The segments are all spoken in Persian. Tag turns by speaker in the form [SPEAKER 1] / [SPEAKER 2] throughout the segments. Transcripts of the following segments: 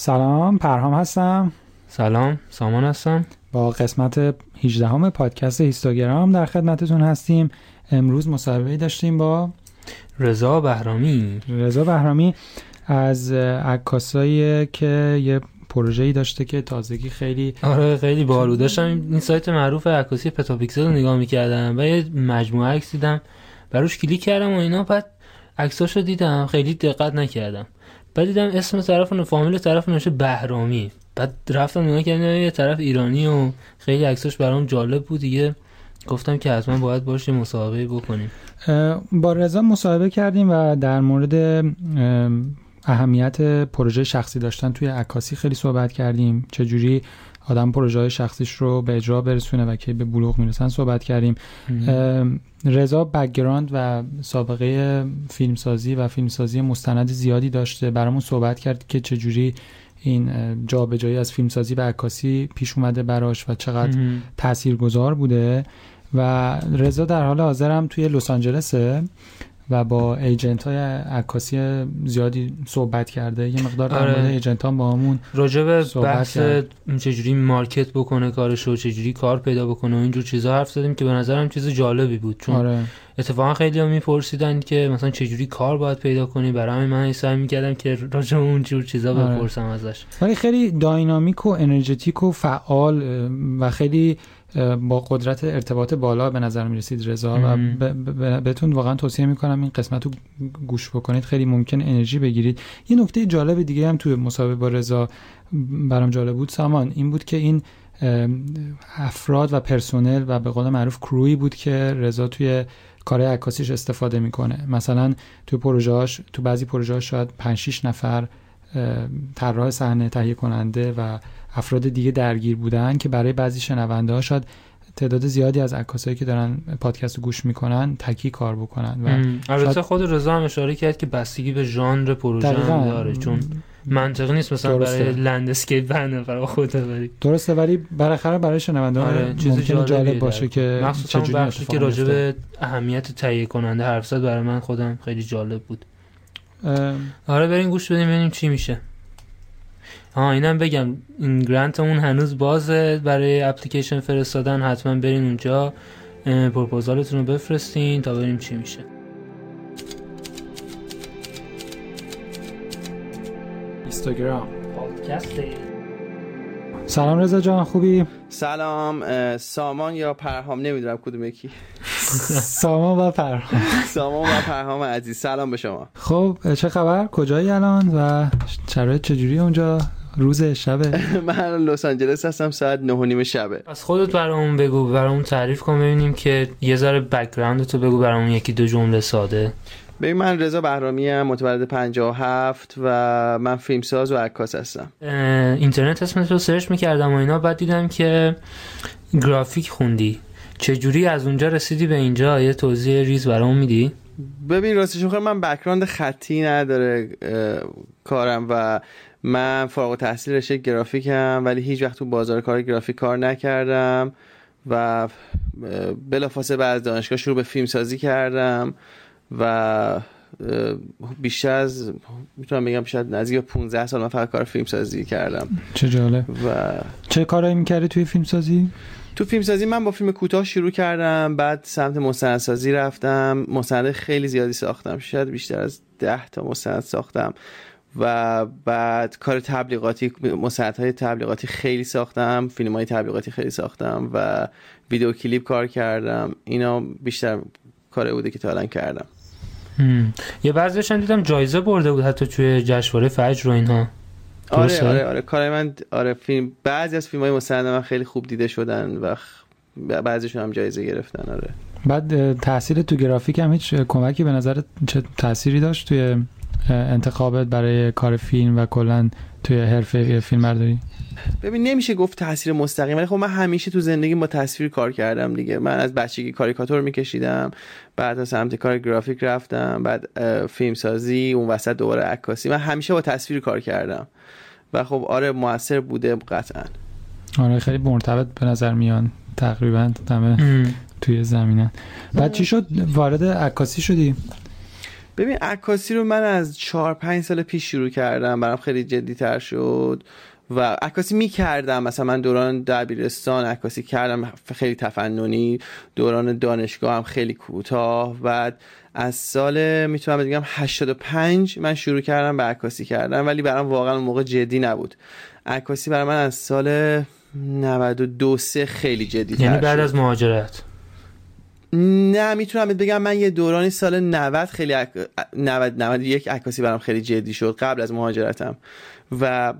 [SPEAKER 1] سلام پرهام هستم.
[SPEAKER 2] سلام سامان هستم.
[SPEAKER 1] با قسمت 18 همه پادکست هیستوگرام در خدمتتون هستیم. امروز مصاحبه داشتیم با
[SPEAKER 2] رضا بهرامی.
[SPEAKER 1] رضا بهرامی از عکاسایی که یه پروژه‌ای داشته که تازگی خیلی
[SPEAKER 2] آره خیلی باحال داشتم این سایت معروف عکاسی پتاپیکسل رو نگاه می‌کردم و یه مجموعه عکس دیدم. بروش کلیک کردم و اینا بعد عکساشو دیدم. خیلی دقت نکردم. بعد دیدم اسم طرف و فامیل طرف نوشته بهرامی. بعد رفتم نگاه کردم یه طرف ایرانی و خیلی عکساش برام جالب بود. دیگه گفتم که حتما باید باشه مصاحبه بکنیم.
[SPEAKER 1] با رضا مصاحبه کردیم و در مورد اهمیت پروژه شخصی داشتن توی عکاسی خیلی صحبت کردیم. چجوری آدم پروژه شخصیش رو به اجرا برسونه و که به بلوغ می‌رسن صحبت کردیم. رضا background و سابقه فیلمسازی و فیلمسازی مستند زیادی داشته. برامون صحبت کرد که چجوری این جابجایی از فیلمسازی به عکاسی پیش اومده براش و چقدر تاثیرگذار بوده. و رضا در حال حاضر هم توی لس آنجلسه. و با agent های عکاسی زیادی صحبت کرده یه مقدار در آره. agent ها با همون
[SPEAKER 2] راجع به بحث چجوری market بکنه کارش و چجوری کار پیدا بکنه و اینجور چیزا حرف زدیم که به نظرم چیز جالبی بود چون آره. اتفاقا خیلی هم میپرسیدن که مثلا چجوری کار باید پیدا کنی برای من سعی می‌کردم که راجع به اون جور چیزا آره. بپرسم ازش
[SPEAKER 1] ولی خیلی داینامیک و انرژتیک و فعال و خیلی با قدرت ارتباط بالا به نظر می رسید رضا و بهتون واقعا توصیه می‌کنم این قسمت رو گوش بکنید. خیلی ممکن انرژی بگیرید. یه نکته جالب دیگه هم توی مسابقه با رضا برام جالب بود. سامان این بود که این افراد و پرسنل و به قول معروف کروی بود که رضا توی کار عکاسیش استفاده می‌کنه. مثلا تو پروژهاش تو بعضی پروژه‌هاش شاید 5 6 نفر طراح صحنه تهیه کننده و افراد دیگه درگیر بودن که برای بعضی شنونده ها شاید تعداد زیادی از عکاسایی که دارن پادکست رو گوش می‌کنن تکی کار بکنن
[SPEAKER 2] و البته خود رضا هم اشاره کرد که بستگی به ژانر پروژه هم داره چون منطقی نیست مثلا درسته. برای landscape بند برای خود بری.
[SPEAKER 1] درسته ولی بالاخره برای شنونده آره چیز جالب, جالب باشه که
[SPEAKER 2] مخصوصا بخشی که راجع به اهمیت تهیه کننده حرف زد برای من خودم خیلی جالب بود. آره بریم گوش بدیم ببینیم چی میشه. ها اینم بگم این grant مون هنوز بازه. برای اپلیکیشن فرستادن حتما برین اونجا پروپوزالتون رو بفرستین تا بریم چی میشه.
[SPEAKER 1] اینستاگرام سلام رضا جان خوبی؟
[SPEAKER 3] سلام سامان یا پرهام نمی‌دونم کدوم یکی.
[SPEAKER 1] سامان و پرهام.
[SPEAKER 3] سامان و پرهام عزیز سلام به شما.
[SPEAKER 1] خب چه خبر؟ کجایی الان و شرایط چجوری اونجا؟ روز شبه.
[SPEAKER 3] من لس آنجلس هستم ساعت نه و نیم شبه.
[SPEAKER 2] از خودت برامون بگو برامون تعریف کن ببینیم که یه ذره بک‌گراند تو بگو برامون یکی دو جمله ساده.
[SPEAKER 3] ببین من رضا بهرامی ام متولد 57 و من فیلمساز و عکاس هستم.
[SPEAKER 2] اینترنت اسمت رو سرچ می‌کردم و اینا بعد دیدم که گرافیک خوندی. چجوری از اونجا رسیدی به اینجا؟ یه توضیح ریز برامون میدی؟
[SPEAKER 3] ببین راستش من background خطی نداره کارم و من فارغ التحصیل رشته گرافیکم ولی هیچ وقت تو بازار کار گرافیک کار نکردم و بلافاصله بعد از دانشگاه شروع به فیلم سازی کردم و بیشتر از می‌تونم بگم شاید نزدیک 15 سال من فقط کار فیلم سازی کردم.
[SPEAKER 1] چه جالب. و چه کارایی می‌کردی توی فیلم سازی
[SPEAKER 3] تو فیلم سازی من با فیلم کوتاه شروع کردم بعد سمت مستندسازی رفتم. مستند خیلی زیادی ساختم شاید بیشتر از 10 تا مستند ساختم. و بعد کار تبلیغاتی های تبلیغاتی خیلی ساختم فیلم های تبلیغاتی خیلی ساختم و ویدیو کلیپ کار کردم. اینا بیشتر کار بوده که تا الان کردم.
[SPEAKER 2] یه بعضیش دیدم جایزه برده بود حتی توی جشنواره فجر و اینها.
[SPEAKER 3] آره آره آره. کار من آره فیلم بعضی از فیلم های من خیلی خوب دیده شدن و بعضیشون هم جایزه گرفتن آره.
[SPEAKER 1] بعد تاثیر تو گرافیک هم هیچ کمکی به نظر چه تأثیری داشت توی انتخابت برای کار فیلم و کلا توی حرفه فیلم برداری
[SPEAKER 3] ببین نمیشه گفت تاثیر مستقیم ولی خب من همیشه تو زندگی با تصویر کار کردم دیگه. من از بچگی کاریکاتور میکشیدم بعد از سمت کار گرافیک رفتم بعد فیلم سازی اون وسط دوباره عکاسی. من همیشه با تصویر کار کردم. و خب آره موثر بوده قطعا.
[SPEAKER 1] آره خیلی مرتبط به نظر میان. تقریبا همه توی زمینن. بعد چی شد؟ وارد عکاسی شدی؟
[SPEAKER 3] ببین عکاسی رو من از چهار پنج سال پیش شروع کردم. برام خیلی جدی تر شد. و عکاسی می‌کردم. مثلا من دوران دبیرستان عکاسی کردم. خیلی تفننی. دوران دانشگاه هم خیلی کوتاه. و از سال می‌تونم بگم 85 من شروع کردم به عکاسی کردن ولی برام واقعا اون موقع جدی نبود. عکاسی برای من از سال 92 سه خیلی جدی
[SPEAKER 2] یعنی بعد از مهاجرت؟
[SPEAKER 3] نه می‌تونم بگم من یه دورانی سال 90 خیلی 90 91 عکاسی برام خیلی جدی شد قبل از مهاجرتم. و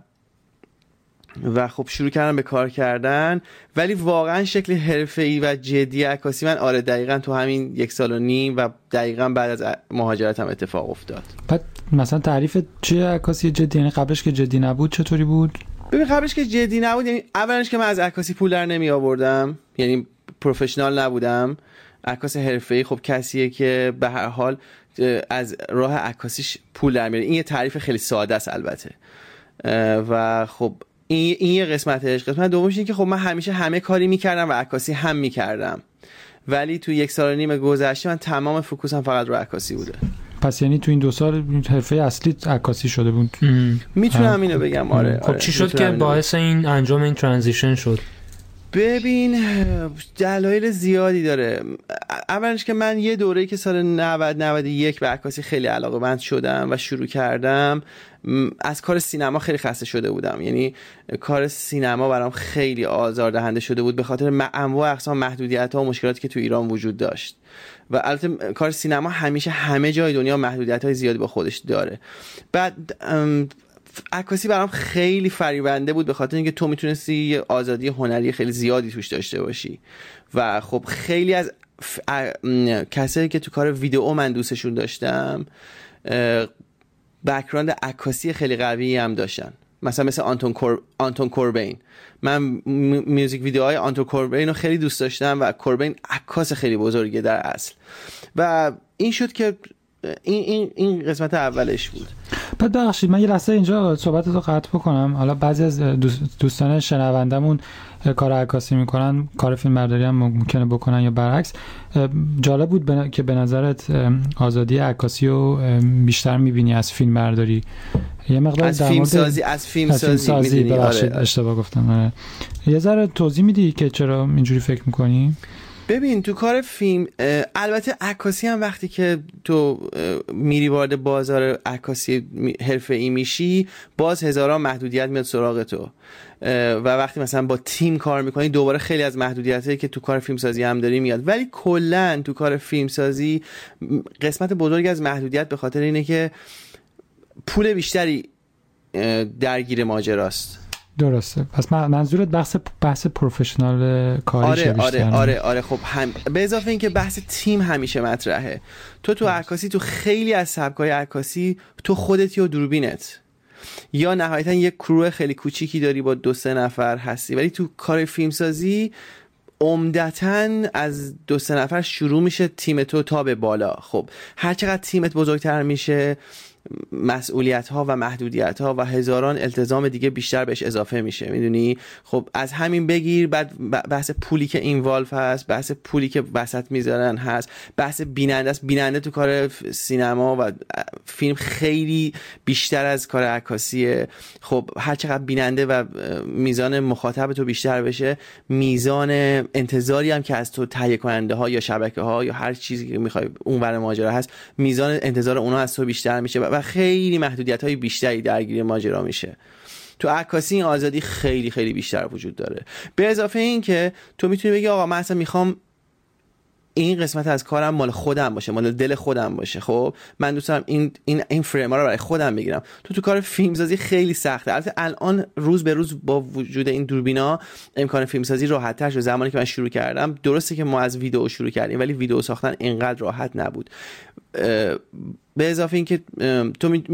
[SPEAKER 3] و خب شروع کردم به کار کردن. ولی واقعا شکل حرفه‌ای و جدی عکاسی من آره دقیقا تو همین یک سال و نیم و دقیقا بعد از مهاجرتم اتفاق افتاد.
[SPEAKER 1] بعد مثلا تعریف چه عکاسی جدی؟ یعنی قبلش که جدی نبود چطوری بود؟
[SPEAKER 3] ببین قبلش که جدی نبود یعنی اولش که من از عکاسی پول در نمی آوردم یعنی پروفشنال نبودم. عکاس حرفه‌ای خب کسیه که به هر حال از راه عکاسیش پول در میاره. این یه تعریف خیلی ساده است البته. و خب این, این یه قسمتش. قسمت دومش اینه که خب من همیشه همه کاری می‌کردم و عکاسی هم می‌کردم. ولی تو یک سال و نیم گذشته من تمام فوکوسم فقط رو عکاسی بوده.
[SPEAKER 1] پس یعنی تو این دو سال حرفه اصلی عکاسی شده بود.
[SPEAKER 3] می‌تونم اینو بگم. آره
[SPEAKER 2] خب چی شد که باعث این انجام این ترانزیشن شد؟
[SPEAKER 3] ببین دلایل زیادی داره. اولش که من یه دوره که سال 90 91 به عکاسی خیلی علاقه مند شدم و شروع کردم از کار سینما خیلی خسته شده بودم. یعنی کار سینما برام خیلی آزار دهنده شده بود به خاطر انواع اقسام محدودیت ها و مشکلاتی که تو ایران وجود داشت. و البته کار سینما همیشه همه جای دنیا محدودیت های زیادی با خودش داره. بعد عکاسی برام خیلی فریبنده بود به خاطر اینکه تو می‌تونستی یه آزادی هنری خیلی زیادی توش داشته باشی. و خب خیلی از ف... کسایی که تو کار ویدئو من دوستشون داشتم بکراند عکاسی خیلی قوی هم داشتن. مثلا مثل آنتون, کور... آنتون کوربین. من میوزیک ویدیوهای آنتون کوربین رو خیلی دوست داشتم و کوربین عکاس خیلی بزرگه در اصل. و این شد که این, این, این قسمت اولش بود.
[SPEAKER 1] بعد ببخشید من یه لحظه اینجا صحبت رو قطع بکنم. حالا بعضی از دوستان شنوندمون کار عکاسی می‌کنن کار فیلم برداری هم ممکنه بکنن یا برعکس. جالب بود که به نظرت آزادی عکاسی رو بیشتر می‌بینی از فیلم برداری؟
[SPEAKER 3] یه مقدار از فیلم سازی از فیلم سازی,
[SPEAKER 1] سازی آره. اشتباه گفتم. آره. یه ذره توضیح میدی که چرا اینجوری فکر می‌کنی؟
[SPEAKER 3] ببین تو کار فیلم البته عکاسی هم وقتی که تو میری وارد بازار عکاسی حرفه ای میشی باز هزاران محدودیت میاد سراغ تو. و وقتی مثلا با تیم کار می‌کنی دوباره خیلی از محدودیت هایی که تو کار فیلم سازی هم داری میاد. ولی کلا تو کار فیلم سازی قسمت بزرگی از محدودیت به خاطر اینه که پول بیشتری درگیر ماجراست.
[SPEAKER 1] درسته. پس منظورت بحث بحث پروفشنال کاری
[SPEAKER 3] آره آره آره آره. خب هم به اضافه اینکه بحث تیم همیشه مطرحه. تو تو عکاسی تو خیلی از سبکای عکاسی تو خودت یا دوربینت. یا نهایتا یک کرو خیلی کوچیکی داری با دو سه نفر هستی. ولی تو کار فیلمسازی عمدتا از دو سه نفر شروع میشه تیم تو تا به بالا. خب هر چقدر تیمت بزرگتر میشه مسئولیت ها و محدودیت ها و هزاران التزام دیگه بیشتر بهش اضافه میشه می‌دونی؟ خب از همین بگیر بعد بحث پولی که اینوالف هست بحث پولی که وسط می‌ذارن هست بحث بیننده است. بیننده تو کار سینما و فیلم خیلی بیشتر از کار عکاسیه. خب هر چقدر بیننده و میزان مخاطب تو بیشتر بشه میزان انتظاری هم که از تو تهیه کننده ها یا شبکه ها یا هر چیزی که می‌خوای اون ماجرا هست میزان انتظار اونا از تو بیشتر میشه و خیلی محدودیت های بیشتری درگیر ماجرا میشه. تو عکاسی این آزادی خیلی خیلی بیشتر وجود داره. به اضافه این که تو می‌تونی بگی آقا من اصلا می‌خوام این قسمت از کارم مال خودم باشه مال دل خودم باشه. خب من دوست دارم این این این فریم رو برای خودم بگیرم. تو تو کار فیلمسازی خیلی سخته. البته الان روز به روز با وجود این دوربینا امکان فیلمسازی راحت تر شد. زمانی که من شروع کردم درسته که ما از ویدیو شروع کردیم ولی ویدیو ساختن اینقدر راحت نبود. به اضافه اینکه تو می...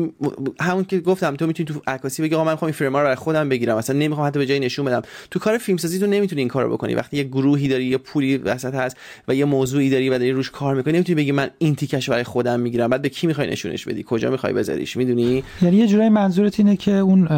[SPEAKER 3] همون که گفتم تو می‌تونی تو عکاسی بگی آقا من می‌خوام این فرما رو برای خودم بگیرم اصلا نمی‌خوام حتی به جای نشون بدم. تو کار فیلم سازی تو نمی‌تونی این کارو بکنی. وقتی یه گروهی داری یه پولی وسط هست و یه موضوعی داری و داری روش کار می‌کنی نمی‌تونی بگی من این تیکش برای خودم می‌گیرم. بعد به کی می‌خوای نشونش بدی؟ کجا می‌خوای بذاریش؟ می‌دونی؟
[SPEAKER 1] یعنی یه جورایی منظورت اینه که اون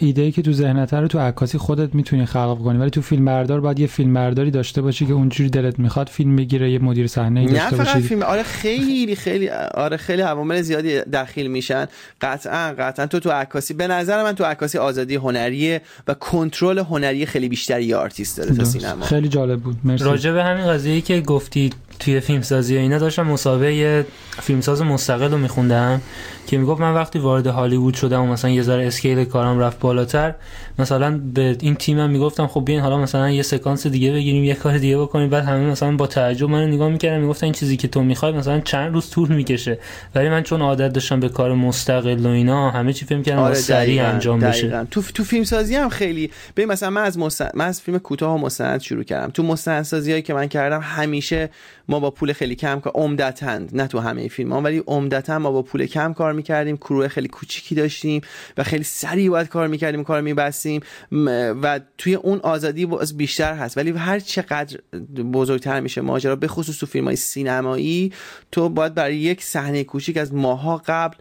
[SPEAKER 1] ایده ای که تو ذهنت رو تو عکاسی خودت می‌تونی خلق کنی. ولی تو فیلم بردار باید یه فیلم برداری داشته باشی که اونجوری دلت می‌خواد فیلم بگیره یه مدیر صحنه داشته
[SPEAKER 3] باشی نه فقط فیلم آره خیلی خیلی. آره خیلی عوامل زیادی دخیل میشن. قطعا قطعا تو تو عکاسی به نظر من تو عکاسی آزادی هنریه و کنترل هنری خیلی بیشتری یه آرتیست داره تا سینما.
[SPEAKER 1] خیلی جالب بود. مرسی.
[SPEAKER 2] راجع به همین قضیه که گفتید توی فیلمسازی و اینا داشتم مصاحبه فیلمساز مستقل رو میخوندم که می‌گفت من وقتی وارد هالیوود شدم و مثلا یه ذره skill کارم رفت بالاتر مثلا به این تیمم می‌گفتم خب بیاین حالا مثلا یه سکانس دیگه بگیریم یه کار دیگه بکنیم. بعد همه مثلا با تعجب منو نگاه می‌کردن می‌گفتن این چیزی که تو می‌خوای مثلا چند روز طول می‌کشه. ولی من چون عادت داشتم به کار مستقل و اینا همه چی فکر کردم آره سریع انجام بشه.
[SPEAKER 3] تو تو فیلم سازی هم خیلی ببین مثلا من از مستند... من از فیلم کوتاه و مستند شروع کردم. تو مستندسازی هایی که من کردم همیشه ما با پول خیلی کم کار عمدتا نه تو همه فیلم ها ولی عمدتا ما با پول کم کار می‌کردیم. کروه خیلی کوچیکی داشتیم و خیلی سریع باید کار می‌کردیم کار میبستیم. و توی اون آزادی باز بیشتر هست. ولی هر چقدر بزرگتر میشه ماجرا به خصوص تو فیلم های سینمایی تو باید برای یک صحنه کوچیک از ماها قبل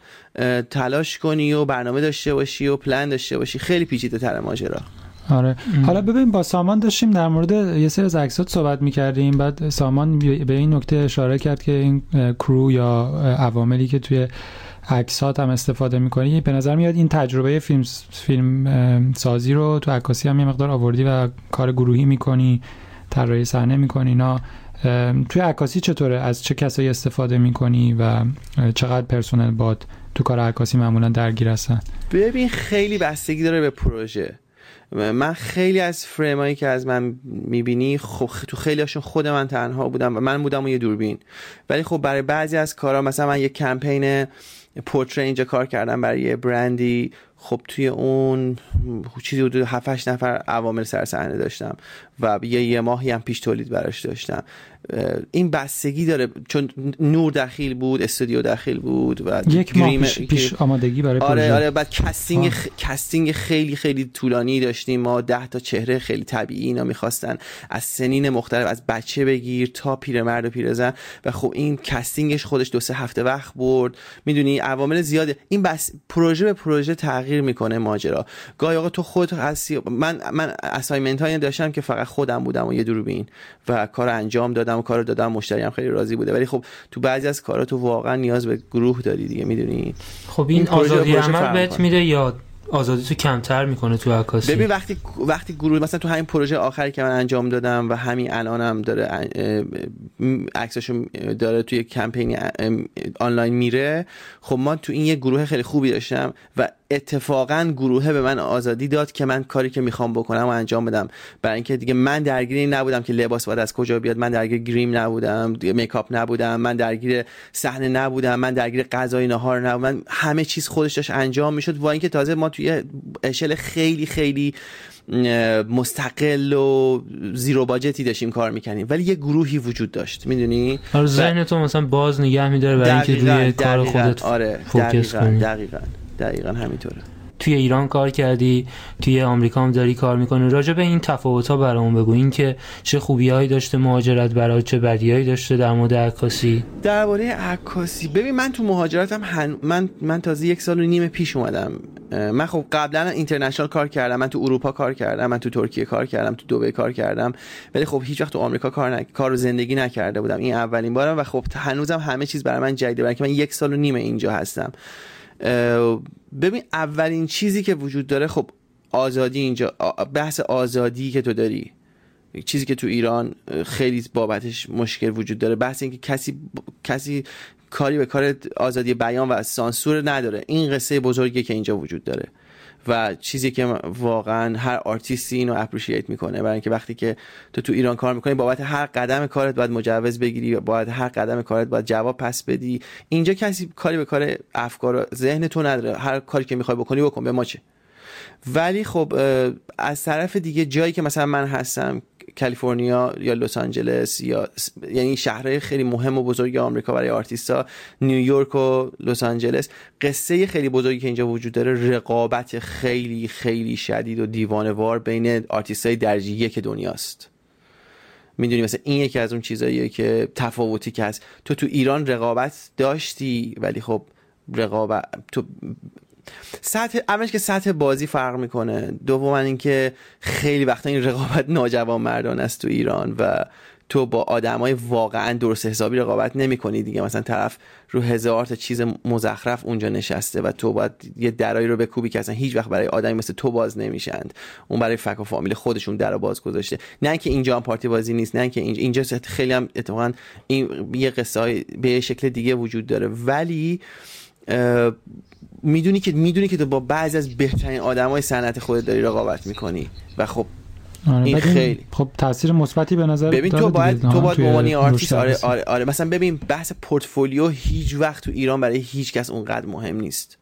[SPEAKER 3] تلاش کنی و برنامه داشته باشی و پلان داشته باشی. خیلی پیچیده تر ماجرا.
[SPEAKER 1] آره. حالا ببین با سامان داشتیم در مورد یه سری از عکسات صحبت می‌کردیم. بعد سامان به این نکته اشاره کرد که این کرو یا عواملی که توی عکسات هم استفاده می‌کنی به نظر میاد این تجربه فیلم فیلم سازی رو تو عکاسی هم یه مقدار آوردی و کار گروهی می‌کنی طراحی صحنه می‌کنی اینا توی عکاسی چطوره؟ از چه کسایی استفاده می‌کنی و چقدر پرسنل باد تو کار عکاسی معمولا درگیر هستن؟
[SPEAKER 3] ببین خیلی بستگی داره به پروژه. من خیلی از فریمایی که از من می‌بینی خب تو خیلی هاشون خود من تنها بودم و من بودم و یه دوربین. ولی خب برای بعضی از کارا مثلا من یه کمپین پورتری اینجا کار کردم برای یه برندی. خب توی اون چیزی حدود 7 نفر عوامل سر صحنه داشتم. و یه یه ماهی هم پیش تولید براش داشتم. این بستگی داره چون نور دخیل بود استودیو دخیل بود و
[SPEAKER 1] یک ماه پیش, پیش آمادگی برای
[SPEAKER 3] آره آره بعد casting خ... casting خیلی خیلی طولانی داشتیم. ما ده تا چهره خیلی طبیعی اینا می‌خواستن. از سنین مختلف از بچه بگیر تا پیرمرد و پیرزن. و خب این casting ش خودش دو سه هفته وقت برد. می‌دونی عوامل زیاده این بس پروژه به پروژه تغییر می‌کنه ماجرا. گاهی آقا تو خود هستی من من assignment داشتم که فقط خودم بودم و یه دوربین و کار انجام دادم و کار دادم مشتری هم خیلی راضی بوده. ولی خب تو بعضی از کارا تو واقعا نیاز به گروه داری دیگه می‌دونی؟
[SPEAKER 2] خب این, این آزادی عمل بهت میده یا آزادی تو کمتر می‌کنه تو عکاسی؟
[SPEAKER 3] ببین وقتی وقتی گروه مثلا تو همین پروژه آخری که من انجام دادم و همین الانم داره عکساشو داره توی کمپین آنلاین میره خب ما تو این یه گروه خیلی خوبی داشتم و اتفاقا گروه به من آزادی داد که من کاری که می‌خوام بکنم و انجام بدم. برای اینکه دیگه من درگیر نبودم که لباس باید از کجا بیاد. من درگیر گریم نبودم میکاپ نبودم من درگیر صحنه نبودم من درگیر غذای نهار نبودم. همه چیز خودش داشت انجام می‌شد. و اینکه تازه ما توی اشل خیلی خیلی مستقل و زیرو باجتی داشتیم کار می‌کنیم ولی یه گروهی وجود داشت. می‌دونی؟
[SPEAKER 2] آره ذهن تو مثلا باز نگه میداره برای اینکه روی کار خودت
[SPEAKER 3] آره فوکس کنی. دقیقاً. دقیقا همینطوره.
[SPEAKER 2] توی ایران کار کردی توی آمریکا هم داری کار می‌کنی. راجع به این تفاوت ها برامون بگو. این که چه خوبیایی داشته مهاجرت برای چه بدیایی داشته در مورد عکاسی؟
[SPEAKER 3] درباره عکاسی ببین من تو مهاجرتم هن... من من تازه یک سال و نیم پیش اومدم. من خب قبلا اینترنشنال کار کردم. من تو اروپا کار کردم. من تو ترکیه کار کردم. تو دبی کار کردم. ولی خب هیچ وقت تو آمریکا کار ن... کار و زندگی نکرده بودم. این اولین بارم و خب هنوزم همه چیز برای من جدیده. برای که من یک سال و نیم اینجا هستم. ببین اولین چیزی که وجود داره خب آزادی اینجا بحث آزادی که تو داری چیزی که تو ایران خیلی بابتش مشکل وجود داره. بحث اینکه کسی کسی کاری به کار آزادی بیان و سانسور نداره. این قصه بزرگی که اینجا وجود داره. و چیزی که واقعا هر آرتیستی اینو اپریشیت می‌کنه. برای اینکه وقتی که تو تو ایران کار می‌کنی بابت هر قدم کارت باید مجوز بگیری باید هر قدم کارت باید جواب پس بدی. اینجا کسی کاری به کار افکار ذهن تو نداره. هر کاری که می‌خوای بکنی بکن به ما چه؟ ولی خب از طرف دیگه جایی که مثلا من هستم کالیفرنیا یا لس آنجلس یا یعنی شهرهای خیلی مهم و بزرگ آمریکا برای آرتیستا نیویورک و لس آنجلس. قصه خیلی بزرگی که اینجا وجود داره رقابت خیلی خیلی شدید و دیوانه‌وار بین آرتیستای درجه یک دنیاست. می‌دونی مثلا این یکی از اون چیزاییه که تفاوتی که هست. تو تو ایران رقابت داشتی ولی خب رقابت تو سطح اولش که سطح بازی فرق می‌کنه. دوم اینکه خیلی وقتا این رقابت ناجوان مردان است تو ایران و تو با آدمای واقعا درست حسابی رقابت نمی‌کنی دیگه. مثلا طرف رو هزار تا چیز مزخرف اونجا نشسته و تو باید یه درایی رو بکوبی که اصلا هیچ وقت برای آدمی مثل تو باز نمیشند. اون برای فک و فامیل خودشون در باز گذاشته. نه اینکه اینجا هم پارتی بازی نیست نه اینکه اینجا اینجا خیلی هم اتفاقا این یه قصه به شکل دیگه وجود داره. ولی می‌دونی که می‌دونی که تو با بعضی از بهترین آدمای صنعت خودت داری رقابت می‌کنی. و خب آره این خیلی
[SPEAKER 1] خب تاثیر مثبتی به نظر
[SPEAKER 3] ببین تو باید تو باید به عنوان آرتیست آره, آره آره. مثلا ببین بحث پورتفولیو هیچ وقت تو ایران برای هیچ کس اونقدر مهم نیست.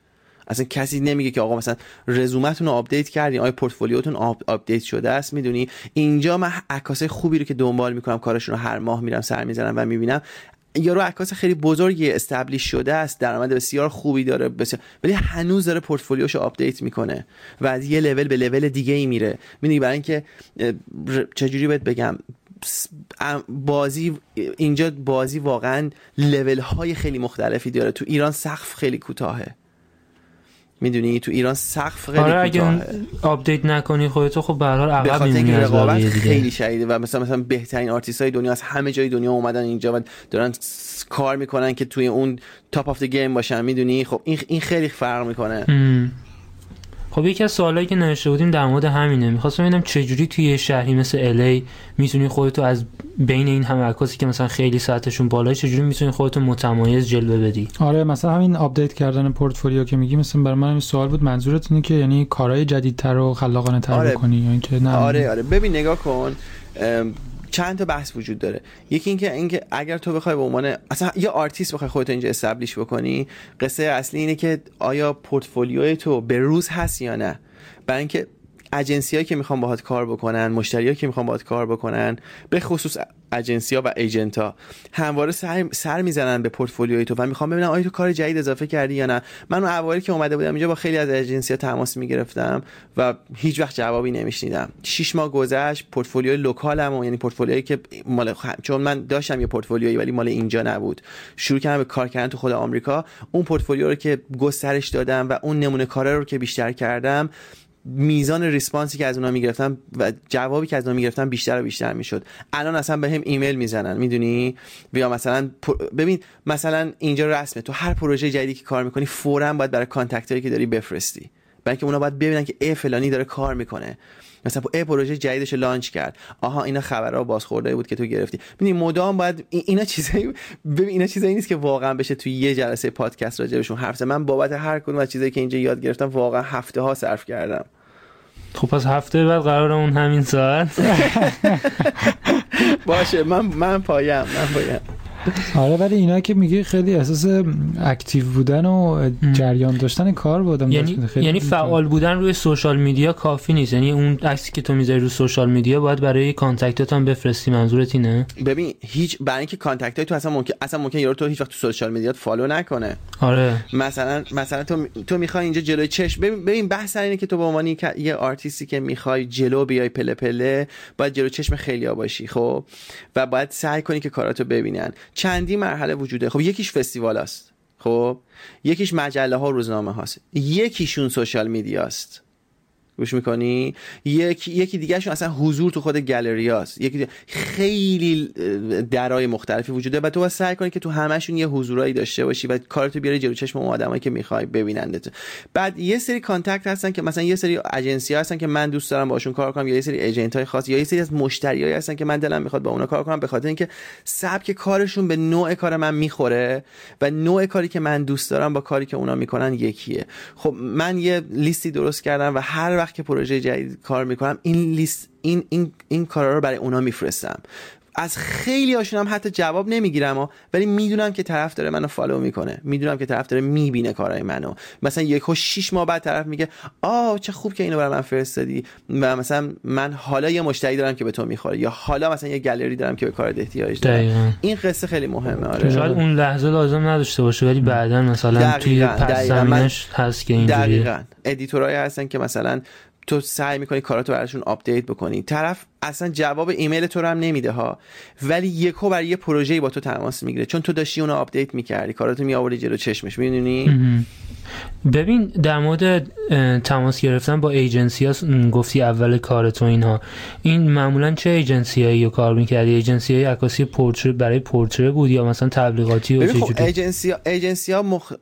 [SPEAKER 3] اصلا کسی نمیگه که آقا مثلا رزومتون رو update کردین آیا پورتفولیوتون update شده است؟ می‌دونی؟ اینجا من عکاسای خوبی رو که دنبال می‌کنم کارشون رو هر ماه میرم سر می‌زنم و می‌بینم. یارو عکاس خیلی بزرگی establish شده است درآمد بسیار خوبی داره بسیار ولی هنوز داره پورتفولیوشو update می‌کنه و از یه لول به لول دیگه ای میره. می‌دونی برای اینکه چجوری بهت بگم؟ بازی اینجا بازی واقعا لول های خیلی مختلفی داره. تو ایران سقف خیلی کوتاهه. می‌دونی؟ تو ایران سقف خیلی آره اگه
[SPEAKER 2] update نکنی خودتو خب به هر حال عقب
[SPEAKER 3] میمونی رقابت خیلی شدیده و مثلا مثلا بهترین آرتیست های دنیا از همه جای دنیا اومدن اینجا و دارن کار می‌کنن که توی اون top of game باشن می‌دونی؟ خب این این خیلی فرق می‌کنه.
[SPEAKER 2] خب یکی از سوالایی که نوشته بودیم در مورد همینه. می‌خواستم ببینم چجوری توی شهری مثل LA ای می‌تونی خودتو از بین این همه عکاسی که مثلا خیلی ساعتشون بالای چجوری می‌تونی خودتو متمایز جلوه بدی؟
[SPEAKER 1] آره مثلا همین update کردن پورتفولیو که میگی مثلا برای من این سوال بود. منظورت اینه که یعنی کارهای جدیدتر و خلاقانه تر آره. بکنی یا اینکه نه؟
[SPEAKER 3] آره آره. ببین نگاه کن. چند تا بحث وجود داره. یکی اینکه اینکه اگر تو بخوای به عنوان اصلا یه آرتیست بخوای خودت اینجا establish بکنی قصه اصلی اینه که آیا پورتفولیوی تو به روز هست یا نه؟ برای اینکه اجنسی هایی که می‌خوان باهات کار بکنن مشتری که می‌خوان باهات کار بکنن به خصوص اجنسی ها و ایجنت ها همواره سر, سر می‌زنن به پورتفولیوی تو و می‌خوام ببینم آیا تو کار جدید اضافه کردی یا نه. من اون که اومده بودم اینجا با خیلی از اجنسی ها تماس می‌گرفتم و هیچ وقت جوابی نمیشنیدم. شش ماه گذشت پورتفولیوی لوکالم یعنی پورتفولیویی که مال چون من داشتم یه پورتفولیویی ولی مال اینجا نبود. شروع کردم به کار کردن تو خود آمریکا. اون پورتفولیو رو که گسترش دادم و اون نمونه کارا رو که بیشتر کردم میزان response ی که از اونا می‌گرفتم و جوابی که از اونا می‌گرفتم بیشتر و بیشتر می‌شد. الان اصلا به هم ایمیل می‌زنن می‌دونی؟ یا مثلا ببین مثلا اینجا رسمه تو هر پروژه جدیدی که کار می‌کنی فورا باید برای contact که داری بفرستی. بلکه اونا باید ببینن که ای فلانی داره کار می‌کنه. مثلا ای پروژه جدیدش launch کرد. آها اینا خبرها بازخورده بود که تو گرفتی. ببین مدام باید اینا چیزایی ببین اینا چیزایی نیست که واقعا بشه توی یه جلسه پادکست راجع حرف من بابت هر کدوم از چیزایی که اینجا یاد گرفتم واقعا هفته ها صرف کردم.
[SPEAKER 2] خب پس هفته بعد قرارمون همین ساعت؟
[SPEAKER 3] باشه من من پایم من پایم.
[SPEAKER 1] آره ولی اینا که میگه خیلی احساس active بودن و جریان داشتن کار بودم
[SPEAKER 2] یعنی یعنی فعال بودن روی social media کافی نیست. یعنی اون عکسی که تو می‌ذاری رو social media باید برای contact ات هم بفرستی. منظورت اینه؟
[SPEAKER 3] ببین هیچ برای اینکه contact تو اصلا ممکن اصلا ممکن یارو تو هیچ وقت تو social media follow نکنه.
[SPEAKER 2] آره.
[SPEAKER 3] مثلا مثلا تو تو می‌خوای اینجا جلوی چشم ببین ببین بحث اینه که تو به عنوان یه آرتیستی که می‌خوای جلو بیای پله پله باید جلو چشم خیلیا باشی خب؟ و باید سعی کنی که کاراتو ببینن. چندی مرحله وجوده. خب یکیش فستیوال است. خب یکیش مجله ها روزنامه هاست یکیشون social media است گوش می‌کنی؟ یکی یکی دیگهشون اصلا حضور تو خود گالریاست یکی خیلی درای مختلفی وجوده و تو باید سعی کنی که تو همشون یه حضورایی داشته باشی و کارتو بیاری جلو چشم اون آدمایی که می‌خوای ببینندت. بعد یه سری contact هستن که مثلا یه سری اجنسی هستن که من دوست دارم باشون کار کنم یا یه سری agent های خاص یا یه سری از مشتریایی هستن که من دلم می‌خواد با اونا کار کنم به خاطر اینکه سبک کارشون به نوع کار من می‌خوره و نوع کاری که من دوست دارم با کاری که اونا می‌کنن یکیه. خب من یه لیستی درست کردم و هر که پروژه جدید کار می‌کنم این لیست این این این کارا رو برای اونا میفرستم. از خیلی هاشون هم حتی جواب نمی‌گیرم ولی می‌دونم که طرف داره منو فالو می‌کنه. می‌دونم که طرف داره می‌بینه کارهای منو. مثلا یک و شیش ماه بعد طرف میگه آه چه خوب که اینو برای من فرستادی. و مثلا من حالا یه مشتری دارم که به تو می‌خوره. یا حالا مثلا یه گالری دارم که به کارت احتیاج دارم. این قصه خیلی مهمه آره.
[SPEAKER 2] شاید اون لحظه لازم نداشته باشه ولی بعدا مثلا دقیقا. توی پس زمینش هست که اینجوریه.
[SPEAKER 3] دقیقاً. editor ایی هستن که مثلا تو سعی می‌کنی کاراتو براشون update بکنی. طرف اصلا جواب ایمیل تو رو هم نمیده ها. ولی یهو برای یه پروژه‌ای با تو تماس می‌گیره. چون تو داشتی اونو update می‌کردی. کاراتو میآوردی جلو چشمش. می‌دونی؟
[SPEAKER 2] ببین در مورد تماس گرفتن با ایجنسی ها گفتی اول کار تو اینها. این معمولا چه ایجنسی هایی کار می‌کردی؟ ایجنسی های عکاسی پورتره برای پورتره بود یا مثلا تبلیغاتی و
[SPEAKER 3] خب agency ها, agency, ها مخ...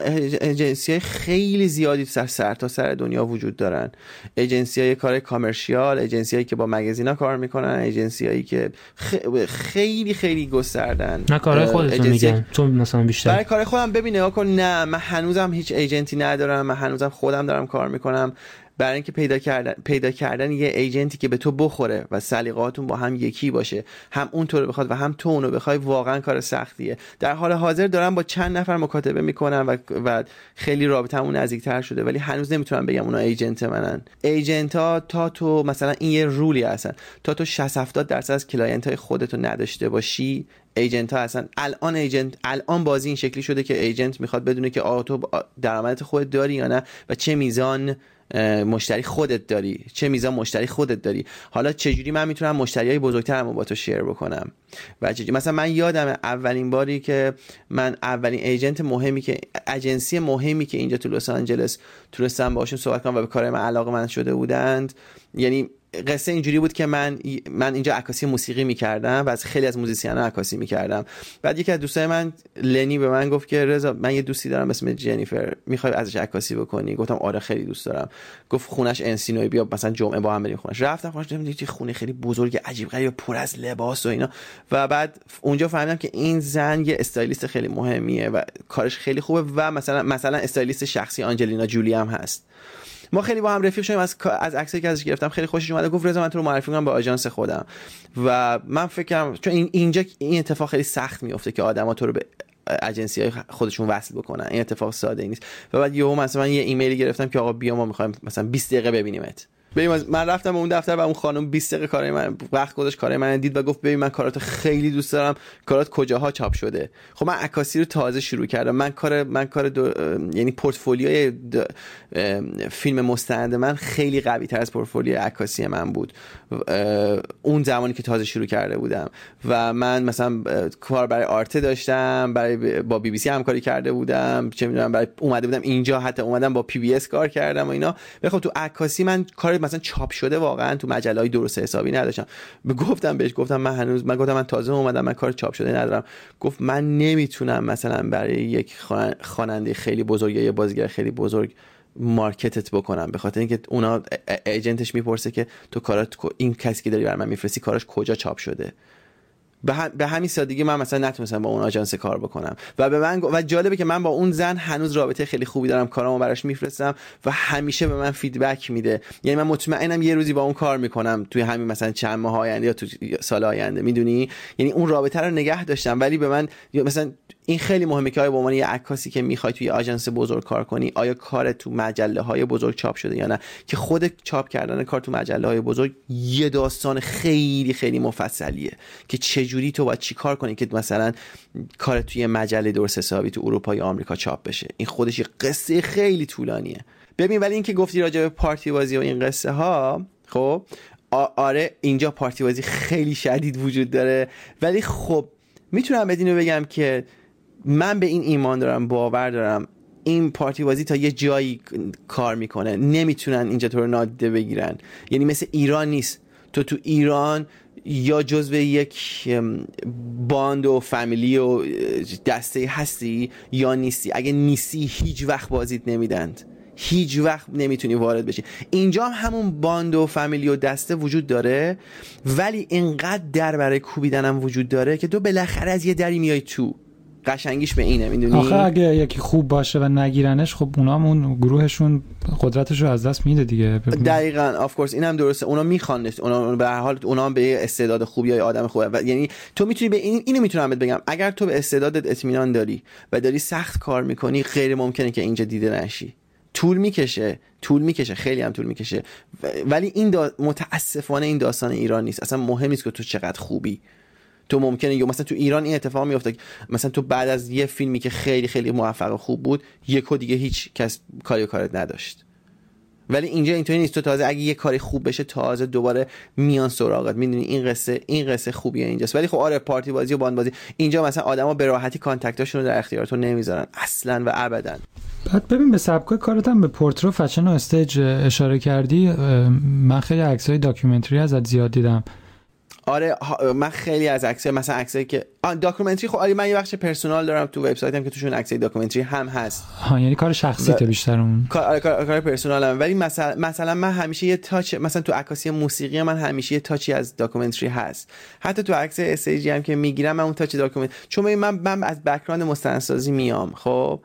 [SPEAKER 3] agency های خیلی زیادی سر سر تا سر دنیا وجود دارن. agency های کار commercial agency هایی که با magazine ا کار می‌کنن ایجنسی هایی که خیلی خیلی گستردن.
[SPEAKER 2] نه کار خودتون میگن. تو مثلا بیشتر
[SPEAKER 3] برای کار خودم ببین کن نه من هنوزم هیچ agent ی ندارم من هنوزم خودم دارم کار می‌کنم. برای اینکه پیدا کردن پیدا کردن یه agent ی که به تو بخوره و سلیقاتون با هم یکی باشه هم اون تو رو بخواد و هم تو اونو بخوای واقعا کار سختیه. در حال حاضر دارم با چند نفر مکاتبه می‌کنم و, و خیلی رابطمون نزدیکتر شده ولی هنوز نمی‌تونم بگم اونا agent منن. agent ها تا تو مثلا این یه rule ی هستن. تا تو 60 70 درصد از client های خودتو نداشته باشی agent ها هستن. الان agent الان بازی این شکلی شده که agent می‌خواد بدونه که آ تو درآمدت خودت داری یا نه و چه میزان مشتری خودت داری. چه میزان مشتری خودت داری. حالا چجوری من می‌تونم مشتری های بزرگترم با تو شیر بکنم؟ و چجوری؟ مثلا من یادم اولین باری که من اولین ایجنت مهمی که اجنسی مهمی که اینجا تو لس آنجلس تونستم باشون صحبت کنم و به کار من علاقه من شده بودند. یعنی قصه اینجوری بود که من من اینجا عکاسی موسیقی می‌کردم و از خیلی از موزیسیانا عکاسی می‌کردم. بعد یکی از دوستای من لنی به من گفت که رضا من یه دوستی دارم اسم جنیفر می‌خوای ازش عکاسی بکنی؟ گفتم آره خیلی دوست دارم. گفت خونش انسینوی بیا مثلا جمعه با هم بریم خونش. رفتم خونش دیدم خونه خیلی بزرگ عجیب غریب پر از لباس و اینا. و بعد اونجا فهمیدم که این زن یه استایلیست خیلی مهمیه و کارش خیلی خوبه و مثلا مثلا استایلیست شخصی آنجلینا جولی هم هست. ما خیلی با هم رفیق شدیم از از عکسایی که ازش گرفتم خیلی خوشش اومد گفت رضا من تو رو معرفی کنم به آژانس خودم. و من فکرم چون این اینجا این اتفاق خیلی سخت میفته که آدما تو رو به اجنسی های خودشون وصل بکنن. این اتفاق ساده نیست. و بعد یهو مثلا یه ایمیلی گرفتم که آقا بیا ما می‌خوایم مثلا 20 دقیقه ببینیمت. ببین من رفتم به اون دفتر و اون خانم 20 دقیقه کار من وقت گذاشت کار من دید و گفت ببین من کارات خیلی دوست دارم. کارات کجاها چاپ شده؟ خب من عکاسی رو تازه شروع کردم. من کار من کار دو... یعنی پورتفولیوی فیلم مستند من خیلی قوی تر از پورتفولیوی عکاسی من بود. اون زمانی که تازه شروع کرده بودم. و من مثلا کار برای آرته داشتم برای با بی بی سی همکاری کرده بودم. چه می‌دونم برای اومده بودم اینجا حتی اومدم با پی بی اس کار کردم و اینا. خب تو عکاسی من کار مثلا چاپ شده واقعا تو مجله های درست حسابی نداشتم. گفتم بهش گفتم من هنوز من گفتم من تازه اومدم من کار چاپ شده ندارم. گفت من نمی‌تونم مثلا برای یک خواننده خیلی بزرگ یا بازیگر خیلی بزرگ market ت بکنم. به خاطر اینکه اونا agent ش می‌پرسه که تو کارات این کسی که داری بر من میفرستی کاراش کجا چاپ شده؟ به, همین سادگی من مثلا نتونستم با اون آژانس کار بکنم. و به من و جالبه که من با اون زن هنوز رابطه خیلی خوبی دارم کارامو براش میفرستم و همیشه به من فیدبک میده. یعنی من مطمئنم یه روزی با اون کار می‌کنم توی همین مثلا چند ماه آینده یا تو سال آینده می‌دونی؟ یعنی اون رابطه رو نگه داشتم ولی به من مثلا این خیلی مهمه که آیا به عنوان یه عکاسی که می‌خوای توی آژانس بزرگ کار کنی آیا کار تو مجله های بزرگ چاپ شده یا نه؟ که خود چاپ کردن کار تو مجله های بزرگ یه داستان خیلی خیلی مفصلیه که چجوری تو باید چی کار کنی که مثلا کار توی مجله درست حسابی تو اروپا یا آمریکا چاپ بشه؟ این خودش یه قصه خیلی طولانیه. ببین ولی اینکه گفتی راجع به پارتی بازی و این قصه ها خب آره اینجا پارتی بازی خیلی شدید وجود داره. ولی خب می‌تونم بدینو بگم که من به این ایمان دارم باور دارم. این پارتی بازی تا یه جایی کار می‌کنه. نمی‌تونن اینجا تو رو نادیده بگیرن. یعنی مثل ایران نیست. تو تو ایران یا جزو یک باند و فامیلی و دسته هستی یا نیستی. اگه نیستی هیچ وقت بازیت نمیدند. هیچ وقت نمی‌تونی وارد بشی. اینجا هم همون باند و فامیلی و دسته وجود داره ولی اینقدر در برای کوبیدنم وجود داره که تو بالاخره از یه دری میای تو. قشنگیش به اینه می‌دونی؟
[SPEAKER 1] آخه اگه یکی خوب باشه و نگیرنش خب اونا اون گروهشون قدرتش رو از دست میده دیگه.
[SPEAKER 3] دقیقاً آف کورس اینم درسته. اونا میخوانش اونا به هر حال اونا به استعداد خوب یا آدم خوبه و یعنی تو می‌تونی به این اینو می‌تونم بگم. اگر تو به استعدادت اطمینان داری و داری سخت کار می‌کنی غیر ممکنه که اینجا دیده نشی. طول می‌کشه. طول می‌کشه. خیلی هم طول می‌کشه. ولی این دا... متاسفانه این داستان ایران نیست. اصلا مهم نیست که تو چقدر خوبی. تو ممکنه یا مثلا تو ایران این اتفاق میفته مثلا تو بعد از یه فیلمی که خیلی خیلی موفق و خوب بود یکو دیگه هیچ کس کاری کارت نداشت. ولی اینجا اینطوری نیست. تو تازه اگه یه کاری خوب بشه تازه دوباره میان سراغت. می‌دونی این قصه این قصه خوبیه اینجاست. ولی خب آره پارتی بازی و باند بازی. اینجا مثلا آدما به راحتی contact اشون رو در اختیار تو نمی‌ذارن. اصلا و ابدا.
[SPEAKER 1] بعد ببین به سبکای کارت هم به پورتره و fashion و stage اشاره کردی من خیلی عکسای documentary ازت زیاد دیدم.
[SPEAKER 3] آره من خیلی از عکسای مثلا عکسایی که داکیومنتری خب آره من یه بخش personal دارم تو وبسایتم که توشون عکسای documentary هم هست.
[SPEAKER 1] ها یعنی کار شخصی تو بیشتر اون.
[SPEAKER 3] کار آره کار, کار personal م ولی مثلا مثلا من همیشه یه touch مثلا تو عکاسی موسیقی من همیشه یه touch ی از documentary هست. حتی تو عکس stage ی هم که می‌گیرم من اون touch document چون من من از background مستندسازی میام خب؟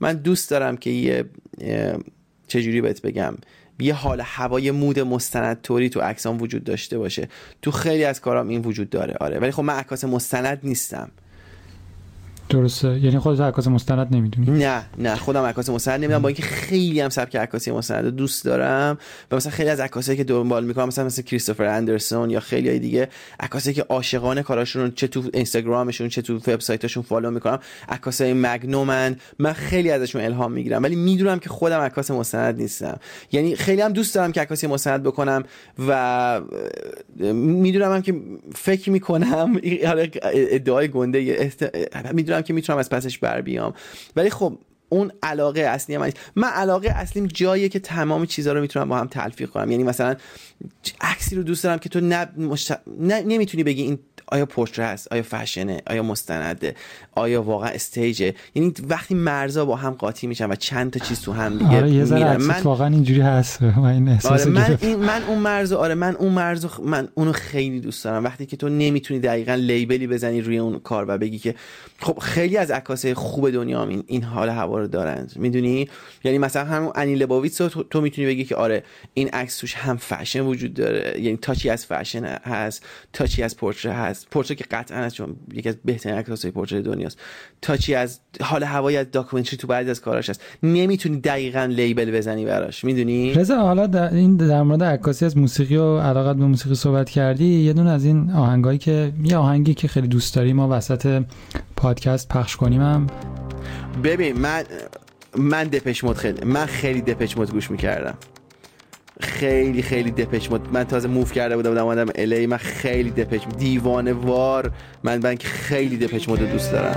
[SPEAKER 3] من دوست دارم که یه چجوری بهت بگم؟ یه حال هوای mood مستند طوری تو عکسام وجود داشته باشه. تو خیلی از کارام این وجود داره. آره. ولی خب من عکاس مستند نیستم.
[SPEAKER 1] درسته. یعنی خودت عکاس مستند نمی‌دونی؟
[SPEAKER 3] نه نه خودم عکاس مستند نمی‌دونم. با اینکه خیلی هم سبک عکاسی مستند دوست دارم و مثلا خیلی از عکاسایی که دنبال می‌کنم مثلا مثل کریستوفر اندرسون یا خیلی های دیگه عکاسایی که عاشقانه کاراشون چه تو اینستاگرامشون چه تو وبسایتاشون فالو می‌کنم عکاسای مگنومن من خیلی ازشون الهام می‌گیرم. ولی می‌دونم که خودم عکاس مستند نیستم. یعنی خیلی هم دوست دارم که عکاسی مستند بکنم و می‌دونم هم که فکر می‌کنم ادعای گنده می‌دونم که می‌تونم از پسش بر بیام. ولی خب اون علاقه اصلی من من علاقه اصلیم جاییه که تمام چیزها رو می‌تونم با هم تلفیق کنم. یعنی مثلا عکسی رو دوست دارم که تو نه, نه... نمی‌تونی بگی این آیا پورتره هست آیا فشنه؟ آیا مستنده؟ آیا واقعا استیجه یعنی وقتی مرزا با هم قاطی میشن و چند تا چیز تو هم دیگه
[SPEAKER 1] آره یه من واقعا اینجوری هست. من
[SPEAKER 3] آره من, این من اون مرز آره من اون مرز من اونو خیلی دوست دارم. وقتی که تو نمی‌تونی دقیقا label ی بزنی روی اون کار و بگی که خب خیلی از عکاسای خوب دنیا این این حال هوا رو دارن. می‌دونی؟ یعنی مثلا همون انی لباویتس تو, تو می‌تونی بگی که آره این عکس توش هم فشن وجود داره. یعنی touch ی از فشن هست touch ی از پورتره هست. پورتره که قطعا از چون یکی از بهترین عکاسای پورتره دنیاست. touch ی از حال هوایی از documentary تو بعضی از کاراش هست. نمی‌تونی دقیقا label بزنی براش. می‌دونی؟
[SPEAKER 1] رضا حالا در این در مورد عکاسی از موسیقی و علاقت به موسیقی صحبت کردی یه دونه از این آهنگایی که یه آهنگی که خیلی دوست داری ما وسط پادکست پخش کنیم هم.
[SPEAKER 3] ببین من من دپش مود خیلی من خیلی دپش مود گوش می‌کردم. خیلی خیلی دپش مود من تازه موف کرده بودم بودم آمدم الی من خیلی دپش دیوانه وار من من خیلی دپش مود دوست دارم.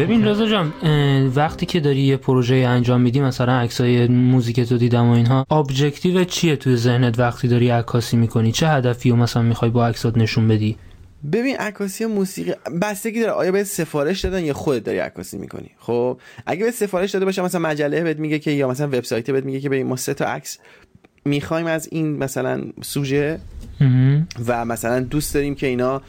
[SPEAKER 2] ببین رضا جان وقتی که داری یه پروژه انجام میدی مثلا عکسای music تو دیدم و اینها objective چیه توی ذهنت وقتی داری عکاسی می‌کنی؟ چه هدفی رو مثلا می‌خوای با عکسات نشون بدی؟
[SPEAKER 3] ببین عکاسی موسیقی بستگی داره. آیا به سفارش دادن یا خودت داری عکاسی می‌کنی؟ خب اگه به سفارش داده باشه مثلا مجله بهت میگه که یا مثلا وبسایت بهت میگه که ببین ما سه تا عکس می‌خوایم از این مثلا سوژه و مثلا دوست داریم که اینا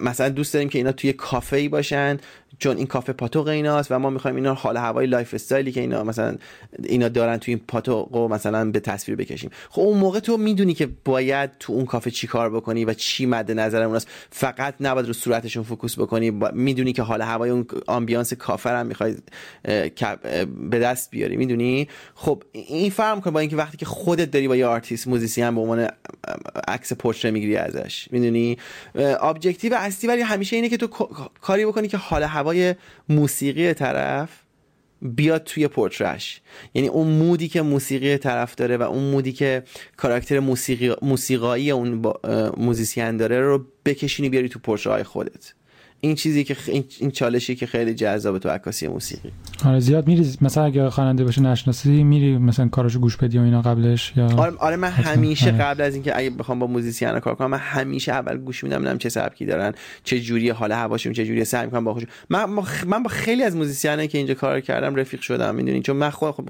[SPEAKER 3] مثلا دوست داریم که اینا توی کافه ای باشن چون این کافه پاتوق ایناست و ما می‌خوایم اینا حال هوای lifestyle ی که اینا مثلا اینا دارن تو این پاتوق مثلا به تصویر بکشیم. خب اون موقع تو می‌دونی که باید تو اون کافه چی کار بکنی و چی مد نظر اوناست فقط نباید رو صورتشون focus بکنی. می‌دونی که حال هوای اون ambiance کافه هم می‌خوای به دست بیاری. می‌دونی؟ خب این فرق کنه با اینکه وقتی که خودت داری با یه artist musician به عنوان عکس پورتره می‌گیری ازش. می‌دونی؟ objective اصلی ولی همیشه اینه که تو کاری بکنی که حال هوای موسیقی طرف بیاد توی پورترش یعنی اون mood ی که موسیقی طرف داره و اون mood ی که کاراکتر موسیقی موسیقایی اون musician داره رو بکشونی بیاری تو پورتره خودت. این چیزی که این چالشی که خیلی جذابه تو عکاسی موسیقی.
[SPEAKER 1] آره زیاد میری مثلا اگه خواننده باشه نشناسی میری مثلا کاراشو گوش بدی و اینا قبلش یا
[SPEAKER 3] آره, آره من همیشه آره. قبل از اینکه اگه بخوام با musician کار کنم من همیشه اول گوش میدم ببینم چه سبکی دارن چه جوری حال هواشون چه جوری سعی می‌کنم باهاشون من من با خیلی از musician ایی که اینجا کار کردم رفیق شدم می‌دونین چون من خود خب